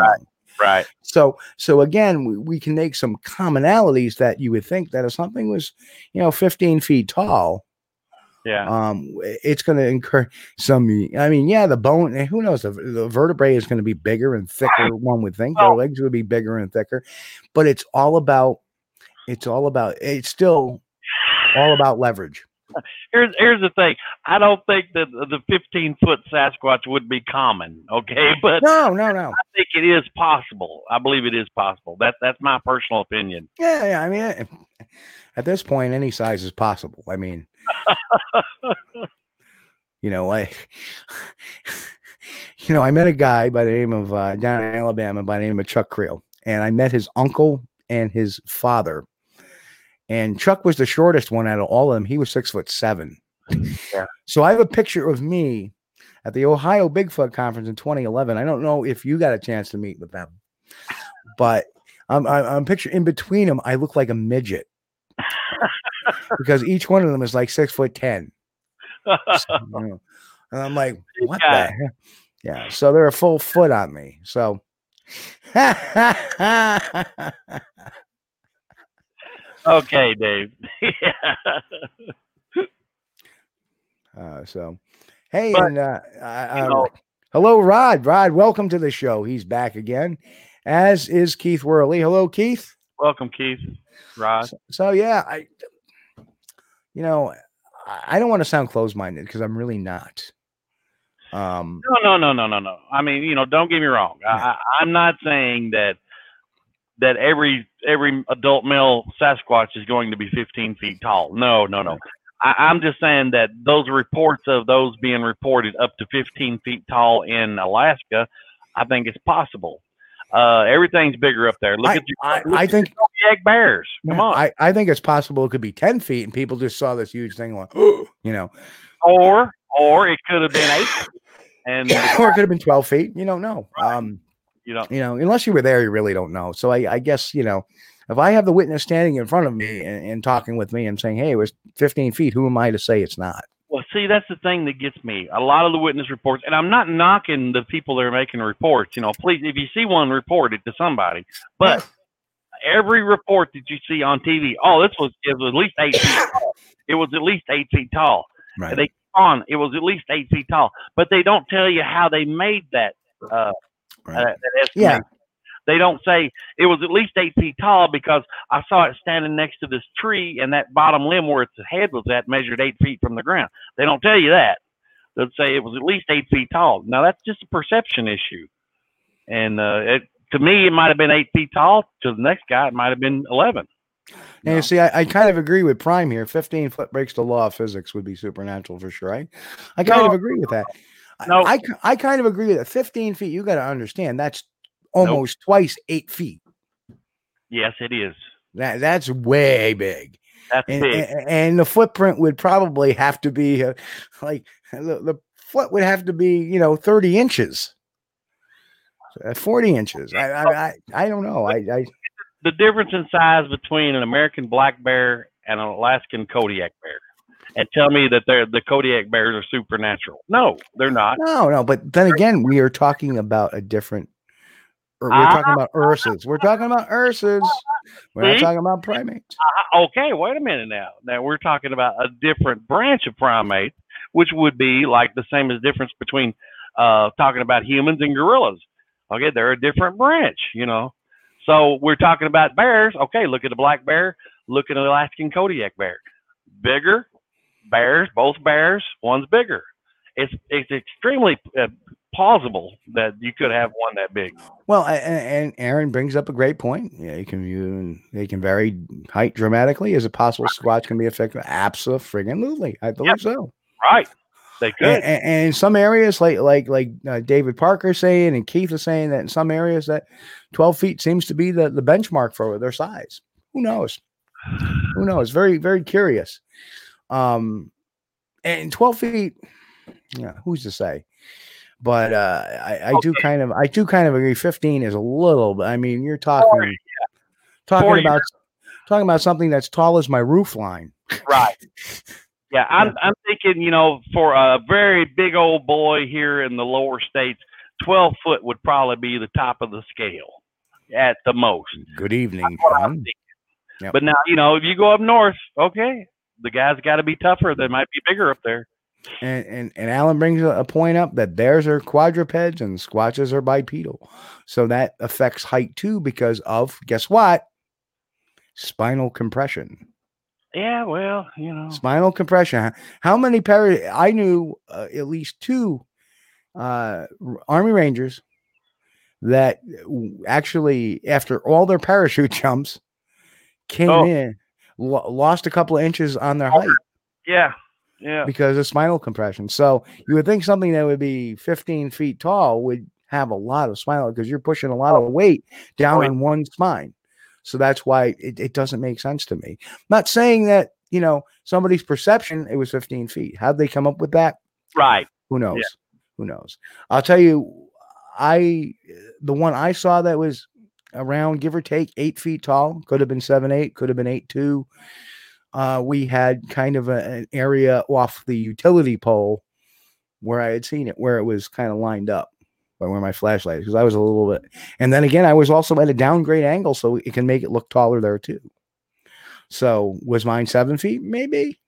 Right. so so again we, we can make some commonalities that you would think that if something was you know 15 feet tall Yeah. um it's going to incur some i mean yeah the bone. Who knows the, the vertebrae is going to be bigger and thicker one would think their legs would be bigger and thicker but it's all about it's all about it's still all about leverage here's here's the thing. I don't think that the 15 foot Sasquatch would be common. Okay, *laughs* but no no no I think it is possible. I believe it is possible. That that's my personal opinion. yeah yeah i mean eh, at this point any size is possible i mean *laughs* you know i *laughs* you know i met a guy by the name of uh, down in alabama by the name of chuck creel and i met his uncle and his father and chuck was the shortest one out of all of them he was six foot seven Yeah. So I have a picture of me at the Ohio Bigfoot Conference in 2011. I don't know if you got a chance to meet with them, but I'm, I'm, I'm picture in between them. I look like a midget *laughs* because each one of them is like six foot ten. *laughs* So, you know, and I'm like, what guy. the heck? Yeah. So they're a full foot on me. So. *laughs* okay, Dave. *laughs* yeah. Uh, so, hey, But, and uh, you know- hello, Rod. Rod, welcome to the show. He's back again, as is Keith Worley. Hello, Keith. Welcome, Keith. Rod. So, so, yeah, I, you know, I, don't want to sound closed-minded because I'm really not. Um, No, no, no, no, no, no. I mean, you know, don't get me wrong. I, I, I'm not saying that that every every adult male Sasquatch is going to be 15 feet tall. No, no, no. I, I'm just saying that those reports of those being reported up to 15 feet tall in Alaska, I think it's possible. Uh, everything's bigger up there. Look I, at your I, I think Kodiak bears. Come on. I, I think it's possible it could be 10 feet and people just saw this huge thing like, *gasps* you know, or or it could have been eight. *laughs* And or it could have been 12 feet. You don't know. Um, you know, you know, unless you were there, you really don't know. So I, I guess, you know, if I have the witness standing in front of me and, and talking with me and saying, hey, it was 15 feet, who am I to say it's not? Well, see, that's the thing that gets me. A lot of the witness reports, and I'm not knocking the people that are making reports. You know, please, if you see one, report it to somebody. But every report that you see on TV, oh, this was it was at least eight feet *coughs* tall. It was at least eight feet tall. Right. They on it was at least eight feet tall, but they don't tell you how they made that. Uh, Right. uh. Yeah. They don't say it was at least eight feet tall because I saw it standing next to this tree and that bottom limb where its head was at measured eight feet from the ground. They don't tell you that. They'll say it was at least eight feet tall. Now that's just a perception issue. And uh, it, to me, it might have been eight feet tall. To the next guy, it might have been eleven. And you see, I, I kind of agree with Prime here. 15 foot breaks the law of physics would be supernatural for sure. I, I kind No. of agree with that. I- No. I, I kind of agree with that. 15 feet, you got to understand that's almost twice eight feet. Yes, it is. That That's way big. That's and, big. and, and the footprint would probably have to be uh, like the, the foot would have to be you know 30 inches uh, 40 inches I, I i i don't know i i the difference in size between an American black bear and an Alaskan Kodiak bear, and tell me that they're the Kodiak bears are supernatural. No, they're not. no no but then again we are talking about a different or we're talking about ursas we're talking about ursas we're not talking about primates Uh, okay, wait a minute now. Now we're talking about a different branch of primates, which would be like the same as difference between uh, talking about humans and gorillas. Okay, they're a different branch, you know. So we're talking about bears. Okay, look at the black bear. Look at the Alaskan Kodiak bear. Bigger bears, both bears. One's bigger. It's it's extremely uh, plausible that you could have one that big. well a- a- and aaron brings up a great point yeah you can view they can vary height dramatically is it possible squatch can be affected absolutely i believe so Right? They could. and, and, and in some areas like like like uh, david parker saying and keith is saying that in some areas that 12 feet seems to be the, the benchmark for their size who knows who knows very very curious um and 12 feet yeah who's to say but uh i, I do kind of i do kind of agree 15 is a little but i mean you're talking Forty, talking Forty. about talking about something that's tall as my roof line Right. *laughs* Yeah, I'm I'm thinking, you know, for a very big old boy here in the lower states, twelve foot would probably be the top of the scale at the most. good evening Tom. Yep. But now, you know, if you go up north, okay, the guys got to be tougher. They might be bigger up there. And, and and Alan brings a, point up that bears are quadrupeds and squatches are bipedal. So that affects height too because of guess what? Spinal compression. Yeah, well, you know, Spinal compression. How many par I knew uh, at least two uh, Army Rangers that actually, after all their parachute *laughs* jumps, came Oh. in, lo- lost a couple of inches on their height. yeah, yeah. because of spinal compression. So you would think something that would be 15 feet tall would have a lot of spinal because you're pushing a lot of weight down on one spine. So that's why it, it doesn't make sense to me. not saying that you know, somebody's perception, it was 15 feet. How'd they come up with that? Right. Who knows? Who knows? I'll tell you, I the one I saw that was around give or take eight feet tall, could have been seven, eight, could have been eight two. Uh, we had kind of a, an area off the utility pole where I had seen it, where it was kind of lined up by where my flashlight is, because I was a little bit. And then again, I was also at a downgrade angle, so it can make it look taller there too. So was mine seven feet? Maybe.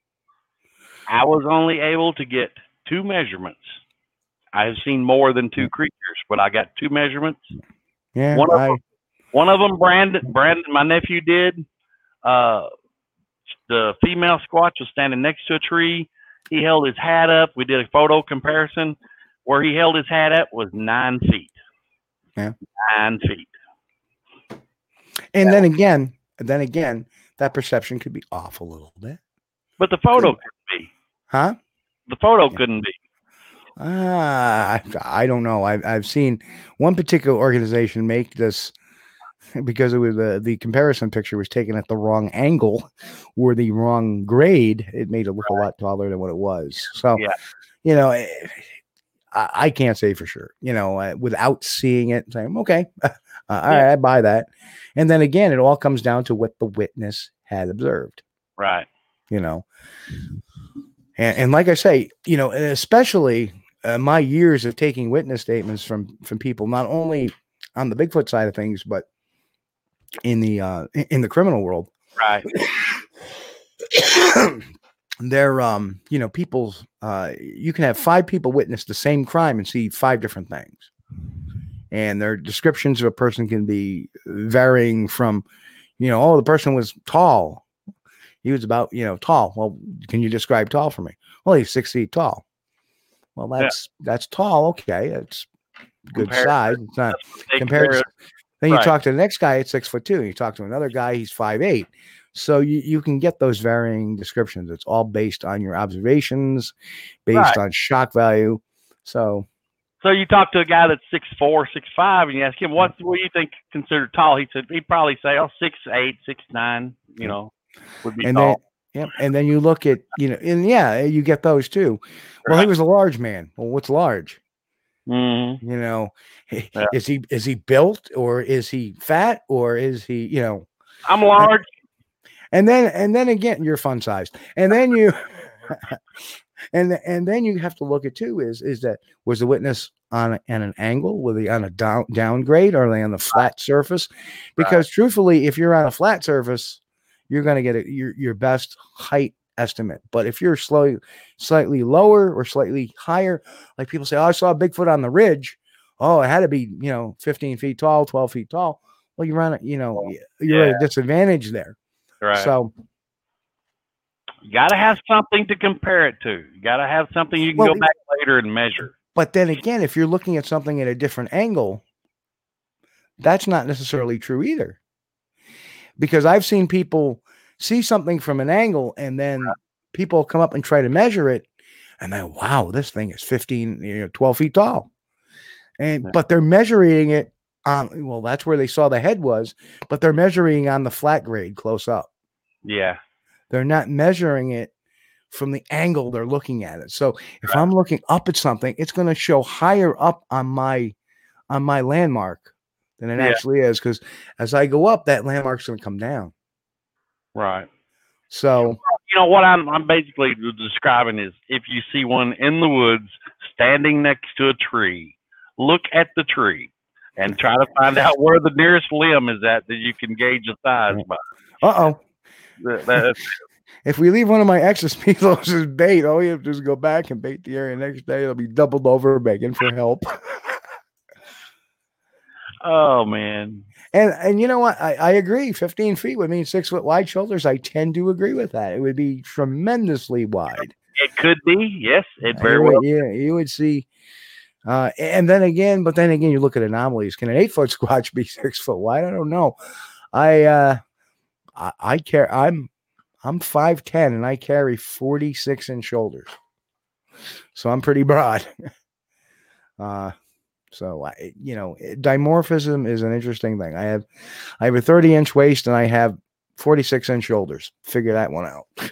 I was only able to get two measurements. I have seen more than two creatures, but I got two measurements. Yeah. One of I, them- One of them, Brandon, Brandon, my nephew did. Uh, the female squatch was standing next to a tree. He held his hat up. We did a photo comparison. Where he held his hat up was nine feet. Yeah. Nine feet. and then again, then again, that perception could be off a little bit, But the photo couldn't be. huh? The photo couldn't be. Ah, I, I don't know. I've I've seen one particular organization make this because it was uh, the comparison picture was taken at the wrong angle or the wrong grade. It made it look a lot taller than what it was. So, Yeah. you know, eh, I, I can't say for sure. You know, uh, without seeing it, saying okay, *laughs* uh, all right, I buy that. And then again, it all comes down to what the witness had observed Right. you know and, and like i say you know especially uh, my years of taking witness statements from from people not only on the bigfoot side of things but in the uh in- the criminal world. Right. *coughs* they're um you know people's uh you can have five people witness the same crime and see five different things. And their descriptions of a person can be varying from you know oh the person was tall. He was about you know tall. Well can you describe tall for me? Well he's six feet tall. Well Yeah. that's that's tall. Okay it's good Compared- size. It's not *laughs* compared to, then you right. talk to the next guy at six foot two you talk to another guy he's five eight so you, you can get those varying descriptions it's all based on your observations based Right. on shock value so So you talk to a guy that's six four, six five, and you ask him what what do you think considered tall? He said he'd probably say, oh, six eight, six nine. You know, would be and then tall. yep, and then you look at you know and yeah you get those too well he was a large man well what's large Mhm. you know Yeah. is he is he built or is he fat or is he you know I'm large. and then and then again you're fun sized and then you *laughs* and and then you have to look at too is is that was the witness on an angle were they on a down downgrade or are they on the flat surface because truthfully if you're on a flat surface you're going to get a, your your best height estimate but if you're slightly slightly lower or slightly higher like people say oh i saw a bigfoot on the ridge oh it had to be you know 15 feet tall 12 feet tall well you're on a you know you're at a disadvantage there Right. so you got to have something to compare it to. You got to have something you can Well, go back later and measure. But then again, if you're looking at something at a different angle, that's not necessarily true either. Because I've seen people see something from an angle and then people come up and try to measure it and then wow, this thing is 15, you know, 12 feet tall. And but they're measuring it on well, that's where they saw the head was, but they're measuring on the flat grade close up. Yeah. They're not measuring it from the angle they're looking at it. So if I'm looking up at something, it's going to show higher up on my on my landmark than it Yeah. actually is because as I go up, that landmark's going to come down. Right. So You know what I'm I'm basically describing is if you see one in the woods standing next to a tree, look at the tree and try to find out where the nearest limb is at that you can gauge the size by. uh oh, if we leave one of my extra speedos as bait, all you have to do is go back and bait the area next day. It'll be doubled over, begging for help. *laughs* oh man. And and you know what? I, I agree. 15 feet would mean six foot wide shoulders. I tend to agree with that. It would be tremendously wide. It could be, yes, it very you well. yeah, you would see. Uh, and then again, but then again, you look at anomalies. Can an eight foot *laughs* squatch be six foot wide? I don't know. I uh, I, I care. I'm I'm five ten and I carry forty six inch shoulders, so I'm pretty broad. *laughs* uh, so I, you know, dimorphism is an interesting thing. I have I have a thirty inch waist and I have forty six inch shoulders. Figure that one out. *laughs*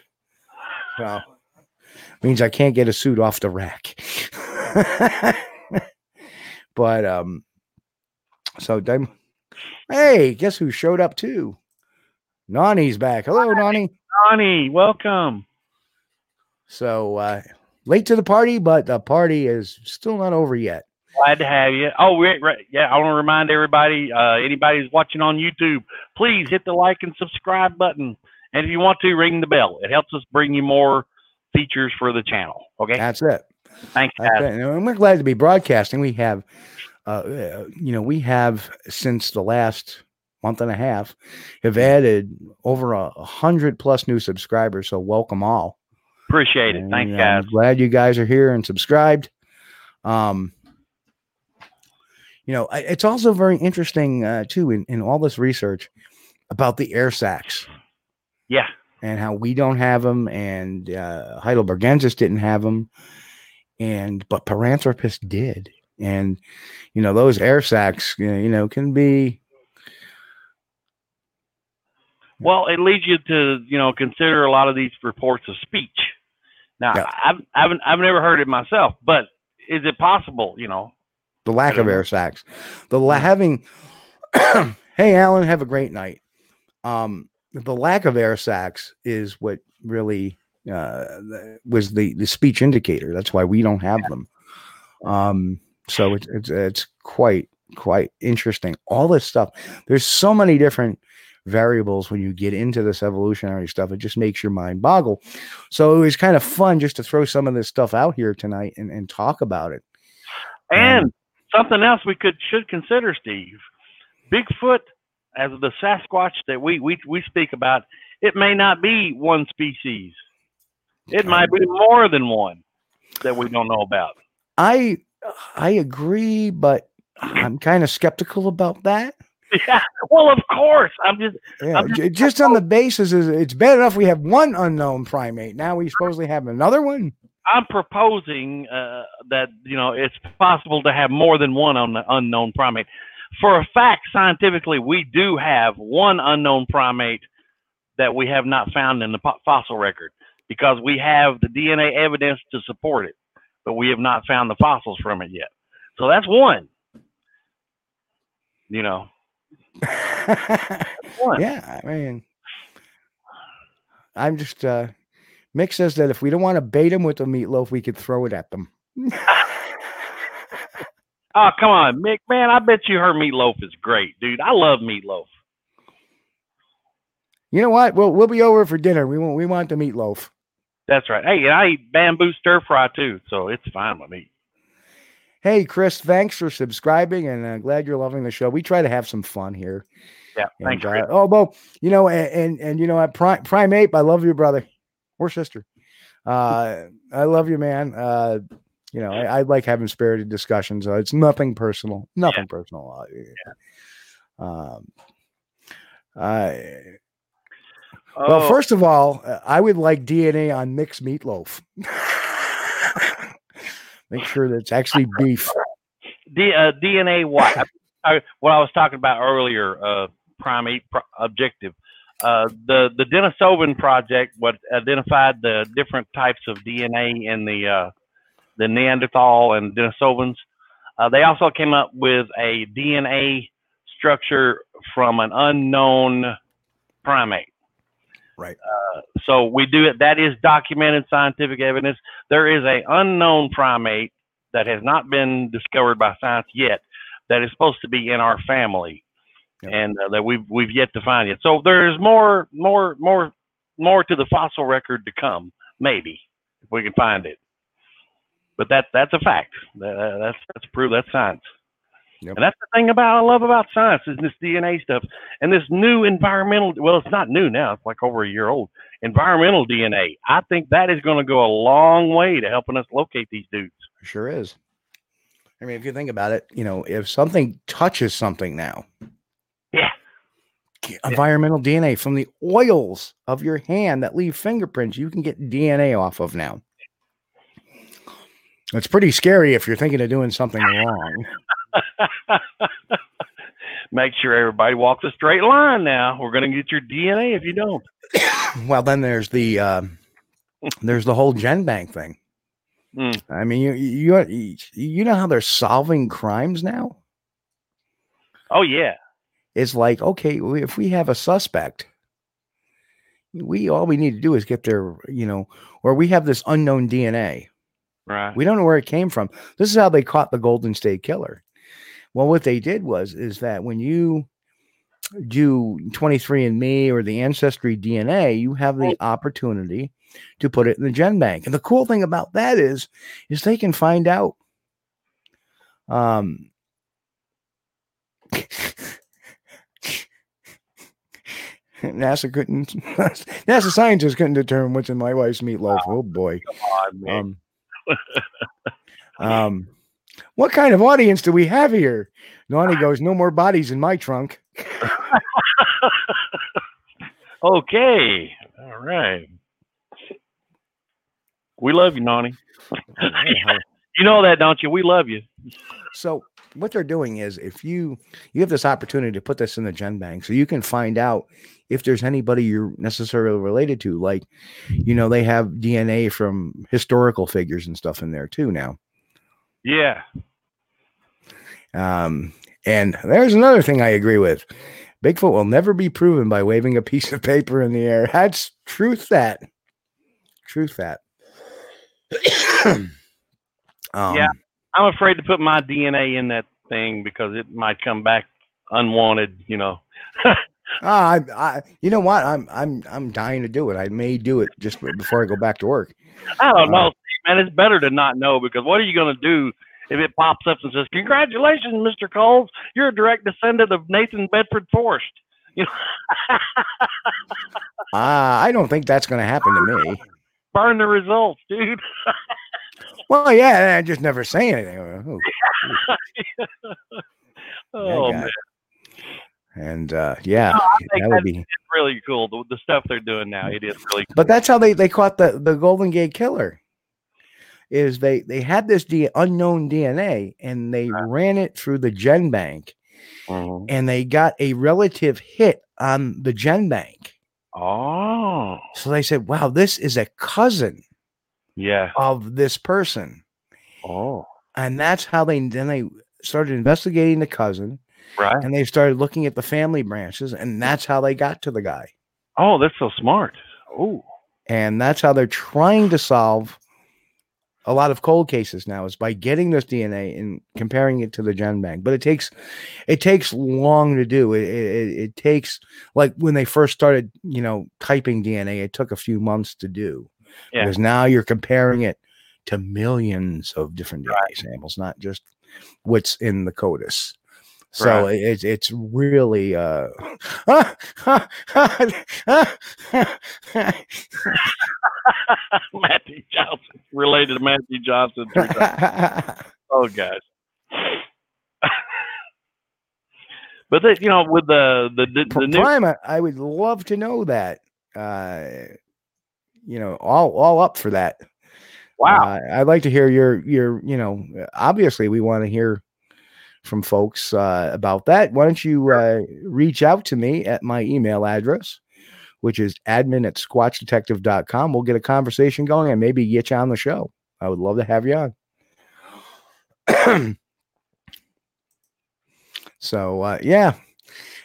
Well, means I can't get a suit off the rack. *laughs* but um, so Dim- hey, guess who showed up too? Nani's back. Hello, Nani. Johnny, welcome. So uh, late to the party, but the party is still not over yet. Glad to have you. Oh, wait, right. Yeah, I want to remind everybody, uh, anybody who's watching on YouTube, please hit the like and subscribe button. And if you want to, ring the bell. It helps us bring you more features for the channel. Okay. That's it. Thanks, guys. it. And we're glad to be broadcasting. We have, uh, uh, you know, we have since the last month and a half have added over a hundred plus new subscribers. So welcome all. Appreciate it. Thanks, uh, guys. I'm glad you guys are here and subscribed. Um, you know, it's also very interesting uh, too in, in all this research about the air sacs Yeah. and how we don't have them, and uh, Heidelbergensis didn't have them, and but Paranthropus did, and you know those air sacs, you know, can be Well, it leads you to, you know, consider a lot of these reports of speech. Now, Yeah. I've, I've, I've never heard it myself, but is it possible, you know? The lack of air sacs, the la- having. *coughs* hey, Alan, have a great night. Um, the lack of air sacs is what really uh, was the the speech indicator. That's why we don't have them. Um, so it's it's it's quite quite interesting. All this stuff. There's so many different variables when you get into this evolutionary stuff. It just makes your mind boggle. So it was kind of fun just to throw some of this stuff out here tonight and, and talk about it. And something else we could should consider, Steve. Bigfoot, as the Sasquatch that we, we, we speak about, it may not be one species. It might be more than one that we don't know about. I I agree, but I'm kind of skeptical about that. *laughs* Yeah. Well, of course. I'm just Yeah, I'm just- just on the oh. basis is it's bad enough we have one unknown primate. Now we supposedly have another one. I'm proposing uh, that you know it's possible to have more than one un- unknown primate. For a fact, scientifically, we do have one unknown primate that we have not found in the po- fossil record because we have the DNA evidence to support it, but we have not found the fossils from it yet. So that's one. You know, *laughs* one. yeah, I mean, I'm just. uh Mick says that if we don't want to bait them with the meatloaf, we could throw it at them. *laughs* Oh, come on, Mick, man! I bet you her meatloaf is great, dude. I love meatloaf. You know what? We'll we'll be over for dinner. We want we want the meatloaf. That's right. Hey, and I eat bamboo stir fry too, so it's fine with me. Hey, Chris, thanks for subscribing, and uh, glad you're loving the show. We try to have some fun here. Yeah, thanks. And, uh, oh, Bo, you know, and, and and you know, Prime Prime Ape, I love you, brother or sister. Uh, I love you, man. Uh, you know, I, I like having spirited discussions. Uh, it's nothing personal, nothing personal. Uh, Um, I well, Oh, first of all, uh, I would like DNA on mixed meatloaf. *laughs* Make sure that it's actually *laughs* beef. D, uh, DNA what? I, what I was talking about earlier, uh, primate pro- objective. Uh, the the Denisovan project what identified the different types of DNA in the uh, the Neanderthal and Denisovans. Uh, they also came up with a DNA structure from an unknown primate. Right. Uh, so we do it. That is documented scientific evidence. There is a unknown primate that has not been discovered by science yet that is supposed to be in our family, Yep. and uh, that we've we've yet to find yet. So there's more more more more to the fossil record to come, maybe if we can find it. But that that's a fact. That, that's that's proof. That's science. Yep. And that's the thing about I love about science is this DNA stuff and this new environmental. Well, it's not new now. It's like over a year old. Environmental DNA. I think that is going to go a long way to helping us locate these dudes. Sure is. I mean, if you think about it, you know, if something touches something now, Yeah. environmental DNA from the oils of your hand that leave fingerprints, you can get DNA off of now. It's pretty scary if you're thinking of doing something wrong. *laughs* Make sure everybody walks a straight line now. We're going to get your DNA if you don't. *coughs* well, then there's the um *laughs* there's the whole gen bank thing. Mm. I mean, you you you know how they're solving crimes now. Oh yeah. It's like okay, if we have a suspect, we all we need to do is get their you know, or we have this unknown DNA. Right. We don't know where it came from. This is how they caught the Golden State Killer. Well, what they did was is that when you do 23andMe or the ancestry DNA, you have the opportunity to put it in the gen bank. And the cool thing about that is is they can find out um *laughs* *laughs* NASA couldn't *laughs* NASA scientists couldn't determine what's in my wife's meatloaf. Oh boy. God, man. Um, *laughs* um, what kind of audience do we have here? Nani goes, no more bodies in my trunk. okay. All right. We love you, Nani. You know that, don't you? We love you. so what they're doing is if you you have this opportunity to put this in the gen bank so you can find out if there's anybody you're necessarily related to like you know they have dna from historical figures and stuff in there too now Yeah. Um, and there's another thing I agree with. Bigfoot will never be proven by waving a piece of paper in the air. That's truth that. Truth that. um, Yeah. I'm afraid to put my DNA in that thing because it might come back unwanted, you know. *laughs* ah, I, I, you know what? I'm, I'm, I'm dying to do it. I may do it just before I go back to work. I don't Uh, know, man. It's better to not know because what are you going to do if it pops up and says, "Congratulations, Mr. Kulls, you're a direct descendant of Nathan Bedford Forrest." You know, *laughs* Ah, I don't think that's going to happen to me. burn the results, dude. *laughs* Well, yeah, I just never say anything. Ooh, *laughs* oh got man. And uh, yeah, think that would be. really cool. The, the stuff they're doing now, it is really. Cool. But that's how they they caught the the Golden Gate Killer. Is they they had this D, unknown DNA and they ran it through the gen bank Mhm. and they got a relative hit on the gen bank. Oh, So they said, "Wow, this is a cousin yeah. of this person," Oh, and that's how they then they started investigating the cousin right. and they started looking at the family branches and that's how they got to the guy. Oh, that's so smart. Oh, and that's how they're trying to solve a lot of cold cases now is by getting this DNA and comparing it to the gen bank. But it takes it takes long to do. It, it, it takes like when they first started, you know, typing DNA, it took a few months to do. Yeah. Because now you're comparing it to millions of different DNA samples, not just what's in the CODIS. So Right. it's it's really uh *laughs* Matthew Johnson related to Matthew Johnson. oh gosh. *laughs* but the, you know, with the the the, the new Prime, I- I would love to know that. Uh, you know, all all up for that. wow, Uh, I'd like to hear your your. You know, obviously we want to hear from folks uh, about that. Why don't you uh, reach out to me at my email address, which is admin at squatchdetective.com. We'll get a conversation going and maybe get you on the show. I would love to have you on. *clears throat* so uh, yeah,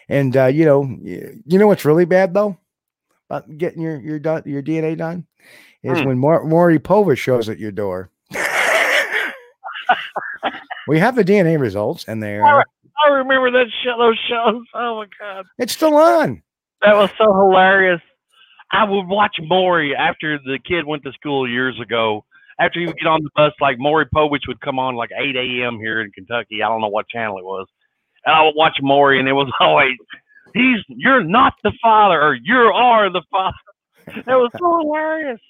and uh, you know, you know what's really bad though about getting your your your DNA done is Hmm. when Maury Maury Povich shows at your door. *laughs* we have the DNA results, and they are I remember that show, those shows. Oh my god, it's still on. that was so hilarious. I would watch Maury after the kid went to school years ago. After he would get on the bus, like Maury Povich would come on like 8 a.m. here in Kentucky. I don't know what channel it was. And I would watch Maury, and it was *laughs* always, "He's you're not the father, or you are the father." That was so hilarious.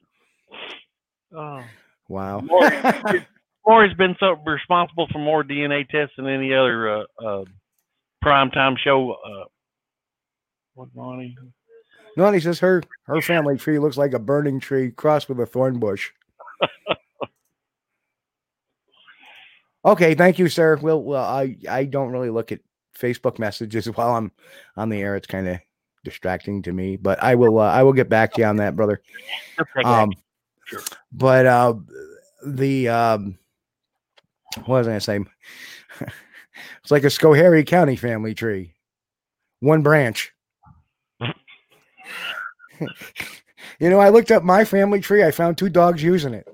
Oh. Wow. Maury- Maury's *laughs* been so responsible for more DNA tests than any other uh, uh, primetime show. Uh, what Ronnie? he says her her family tree looks like a burning tree crossed with a thorn bush. *laughs* okay, thank you, sir. Well, well, I I don't really look at Facebook messages *laughs* while I'm on the air. It's kind of distracting to me, but I will uh, I will get back to you on that, brother. *laughs* Um, Sure. But uh, the um, what was I gonna say? *laughs* it's like a Schoharie County family tree, one branch. you know, I looked up my family tree. I found two dogs using it.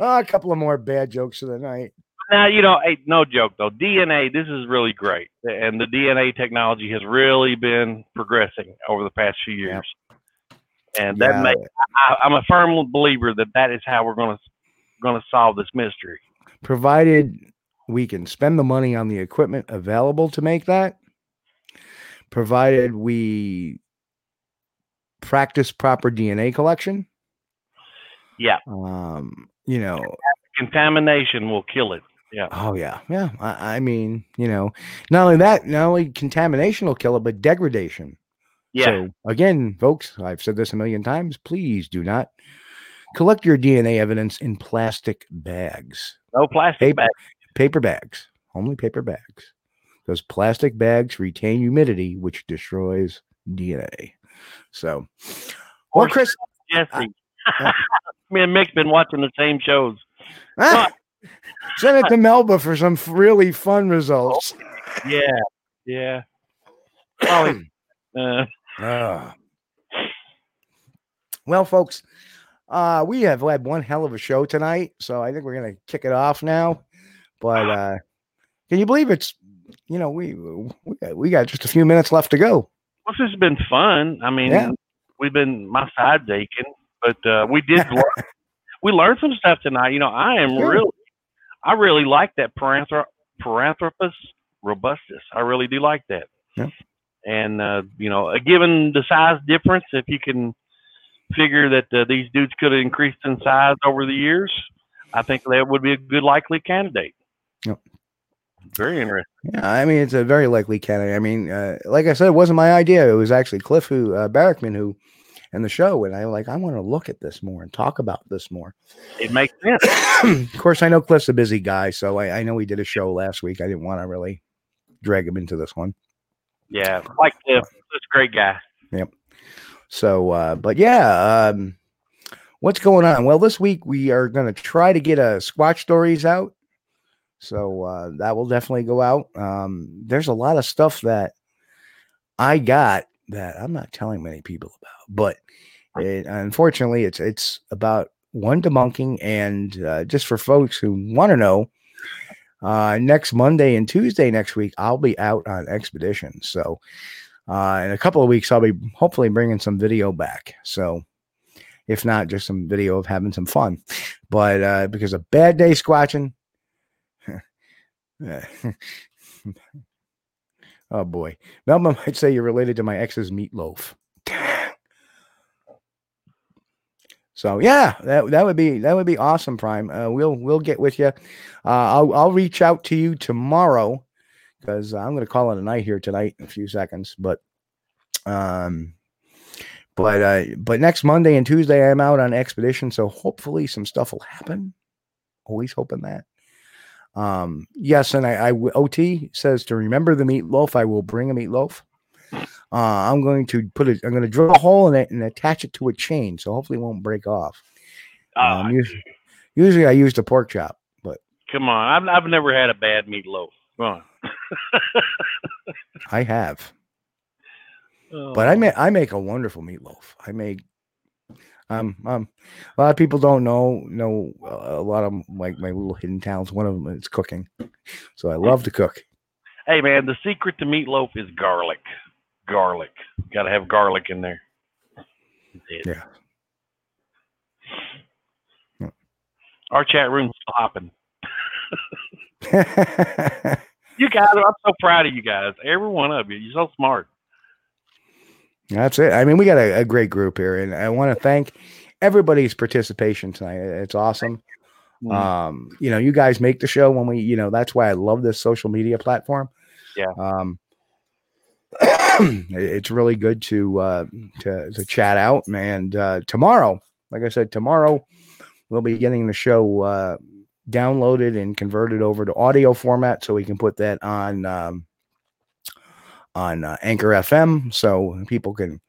oh, a couple of more bad jokes of the night. Now, you know, hey, no joke though. DNA, this is really great, and the DNA technology has really been progressing over the past few years. And that Yeah. may, I, I'm a firm believer that that is how we're going to going to solve this mystery. provided we can spend the money on the equipment available to make that, provided we practice proper DNA collection. Yeah. Um, you know, Contamination will kill it. Yeah. oh yeah, yeah. I, I mean, you know, not only that, not only contamination will kill it, but degradation. Yeah. So again, folks, I've said this a million times. Please do not collect your DNA evidence in plastic bags. no plastic paper, bag. paper bags, only paper bags. Those plastic bags retain humidity, which destroys DNA. So, well, Or Chris, Jesse. yeah. *laughs* Me and Mick's been watching the same shows. ah, send it to Melba for some really fun results. Yeah. Yeah. Probably. uh, Ah. Well, folks, uh, we have had one hell of a show tonight, so I think we're gonna kick it off now. But uh, can you believe it's you know we we got, we got just a few minutes left to go. Well, this has been fun. I mean, Yeah. we've been my side's aching, but uh, we did learn, *laughs* we learned some stuff tonight. You know, I am Sure. really, I really like that Paranthropus robustus. I really do like that. Yeah. And uh, you know, given the size difference, if you can figure that uh, these dudes could have increased in size over the years, I think that would be a good likely candidate. Yep. Very interesting. Yeah, I mean it's a very likely candidate. I mean, uh, like I said, it wasn't my idea. It was actually Cliff who uh, Barackman who, in the show, and I like I want to look at this more and talk about this more. It makes sense. *clears throat* of course, I know Cliff's a busy guy, so I, I know he did a show last week. I didn't want to really drag him into this one. Yeah, like Cliff, this great guy. Yep. So, uh, but yeah, um, what's going on? Well, this week we are going to try to get a Squatch Stories out. So uh, that will definitely go out. Um, there's a lot of stuff that I got that I'm not telling many people about, but it, unfortunately, it's it's about one debunking, and uh, just for folks who want to know, uh, next Monday and Tuesday next week, I'll be out on expedition. So uh, in a couple of weeks, I'll be hopefully bringing some video back. So, if not, just some video of having some fun. But uh, because a bad day squatching, *laughs* *laughs* oh boy, Melba might *laughs* say you're related to my ex's meatloaf. So yeah, that that would be that would be awesome, Prime. Uh, we'll we'll get with you. Uh, I'll I'll reach out to you tomorrow because I'm going to call it a night here tonight in a few seconds. But um, but uh, but next Monday and Tuesday I'm out on expedition, so hopefully some stuff will happen. Always hoping that. Um, yes, and I. OT says to remember the meatloaf. I will bring a meatloaf. Uh, I'm going to put it. I'm going to drill a hole in it and attach it to a chain, so hopefully it won't break off. Ah, Um, usually, usually I use the pork chop, but Come on, I've I've never had a bad meatloaf. Come on. I have. *laughs* Oh, But I make I make a wonderful meatloaf. I make um um a lot of people don't know know uh, a lot of like my little hidden talents. One of them is cooking, so I love to cook. Hey man, the secret to meatloaf is garlic. Garlic. Got to have garlic in there. Yeah. Yeah. Our chat room's still hopping. *laughs* You guys, I'm so proud of you guys. Every one of you. You're so smart. That's it. I mean, we got a, a great group here, and I want to thank everybody's participation tonight. It's awesome. Mm. Um, you know, you guys make the show when we, you know, that's why I love this social media platform. Yeah. Um, *clears throat* it's really good to uh to to chat out and uh tomorrow like i said tomorrow we'll be getting the show uh downloaded and converted over to audio format so we can put that on um on uh, anchor fm so people can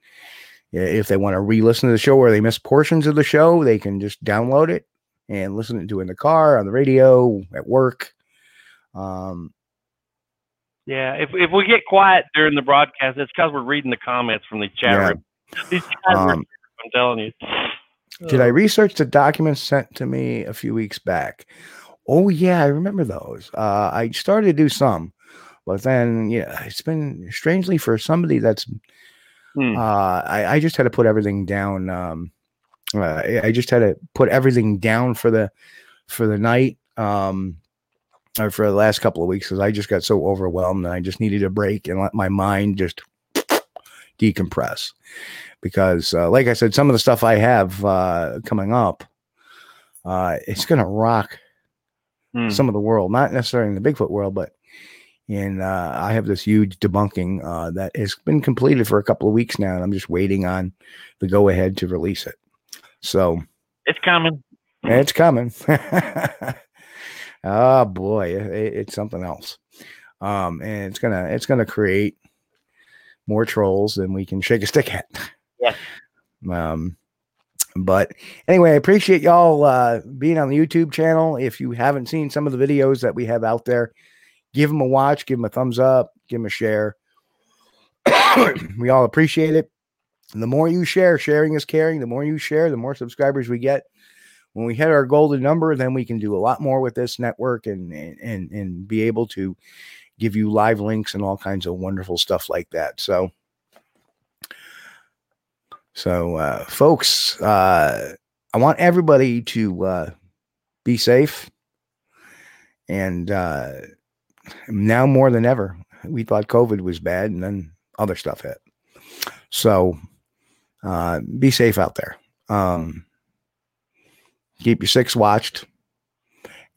If they want to re-listen to the show or they miss portions of the show, they can just download it and listen to it in the car, on the radio, at work. Um, Yeah, if if we get quiet during the broadcast, it's because we're reading the comments from the chat Yeah. room. *laughs* These guys um, I'm telling you. Did I research the documents sent to me a few weeks back? Oh yeah, I remember those. Uh, I started to do some, but then yeah, it's been strangely for somebody that's. Hmm. Uh, I, I just had to put everything down. Um, uh, I just had to put everything down for the for the night. Um, or for the last couple of weeks because I just got so overwhelmed and I just needed a break and let my mind just *sniffs* decompress because uh, like i said some of the stuff i have uh, coming up uh, it's going to rock Hmm. some of the world not necessarily in the bigfoot world but in uh, i have this huge debunking uh, that has been completed for a couple of weeks now and i'm just waiting on the go ahead to release it. So It's coming. it's coming. Oh *laughs* boy it, it's something else. Um and it's gonna it's gonna create more trolls than we can shake a stick at. Yeah. um but anyway i appreciate y'all uh being on the youtube channel. If you haven't seen some of the videos that we have out there give them a watch give them a thumbs up give them a share. *coughs* We all appreciate it. And the more you share sharing is caring. The more you share the more subscribers we get. When we hit our golden number, then we can do a lot more with this network and and and be able to give you live links and all kinds of wonderful stuff like that. So, so uh, folks, uh, I want everybody to uh, be safe, and uh, now more than ever, we thought COVID was bad, and then other stuff hit. So, uh, be safe out there. Um, keep your six watched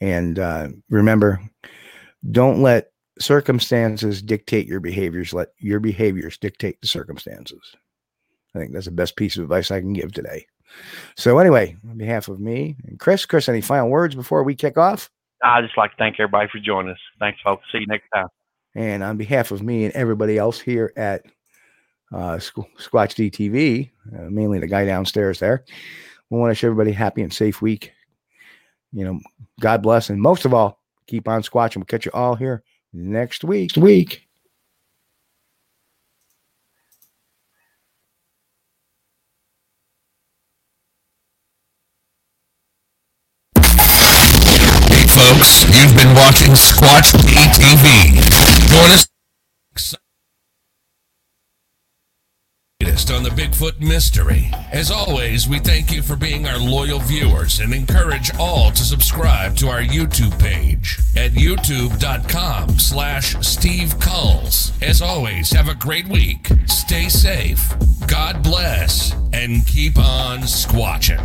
and uh, remember don't let circumstances dictate your behaviors let your behaviors dictate the circumstances i think that's the best piece of advice i can give today so anyway on behalf of me and chris chris any final words before we kick off I just like to thank everybody for joining us. Thanks, folks. See you next time. and on behalf of me and everybody else here at uh, Squ- Squatch DTV, uh, mainly the guy downstairs there, we want to wish everybody a happy and safe week. You know, God bless, and most of all, keep on squatching. We'll catch you all here next week. Week. Folks, you've been watching Squatch TV. Join us on the Bigfoot mystery. As always, we thank you for being our loyal viewers and encourage all to subscribe to our YouTube page at youtube.com slash Steve Kulls. As always, have a great week. Stay safe. God bless. And keep on squatching.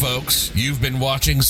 Folks, you've been watching.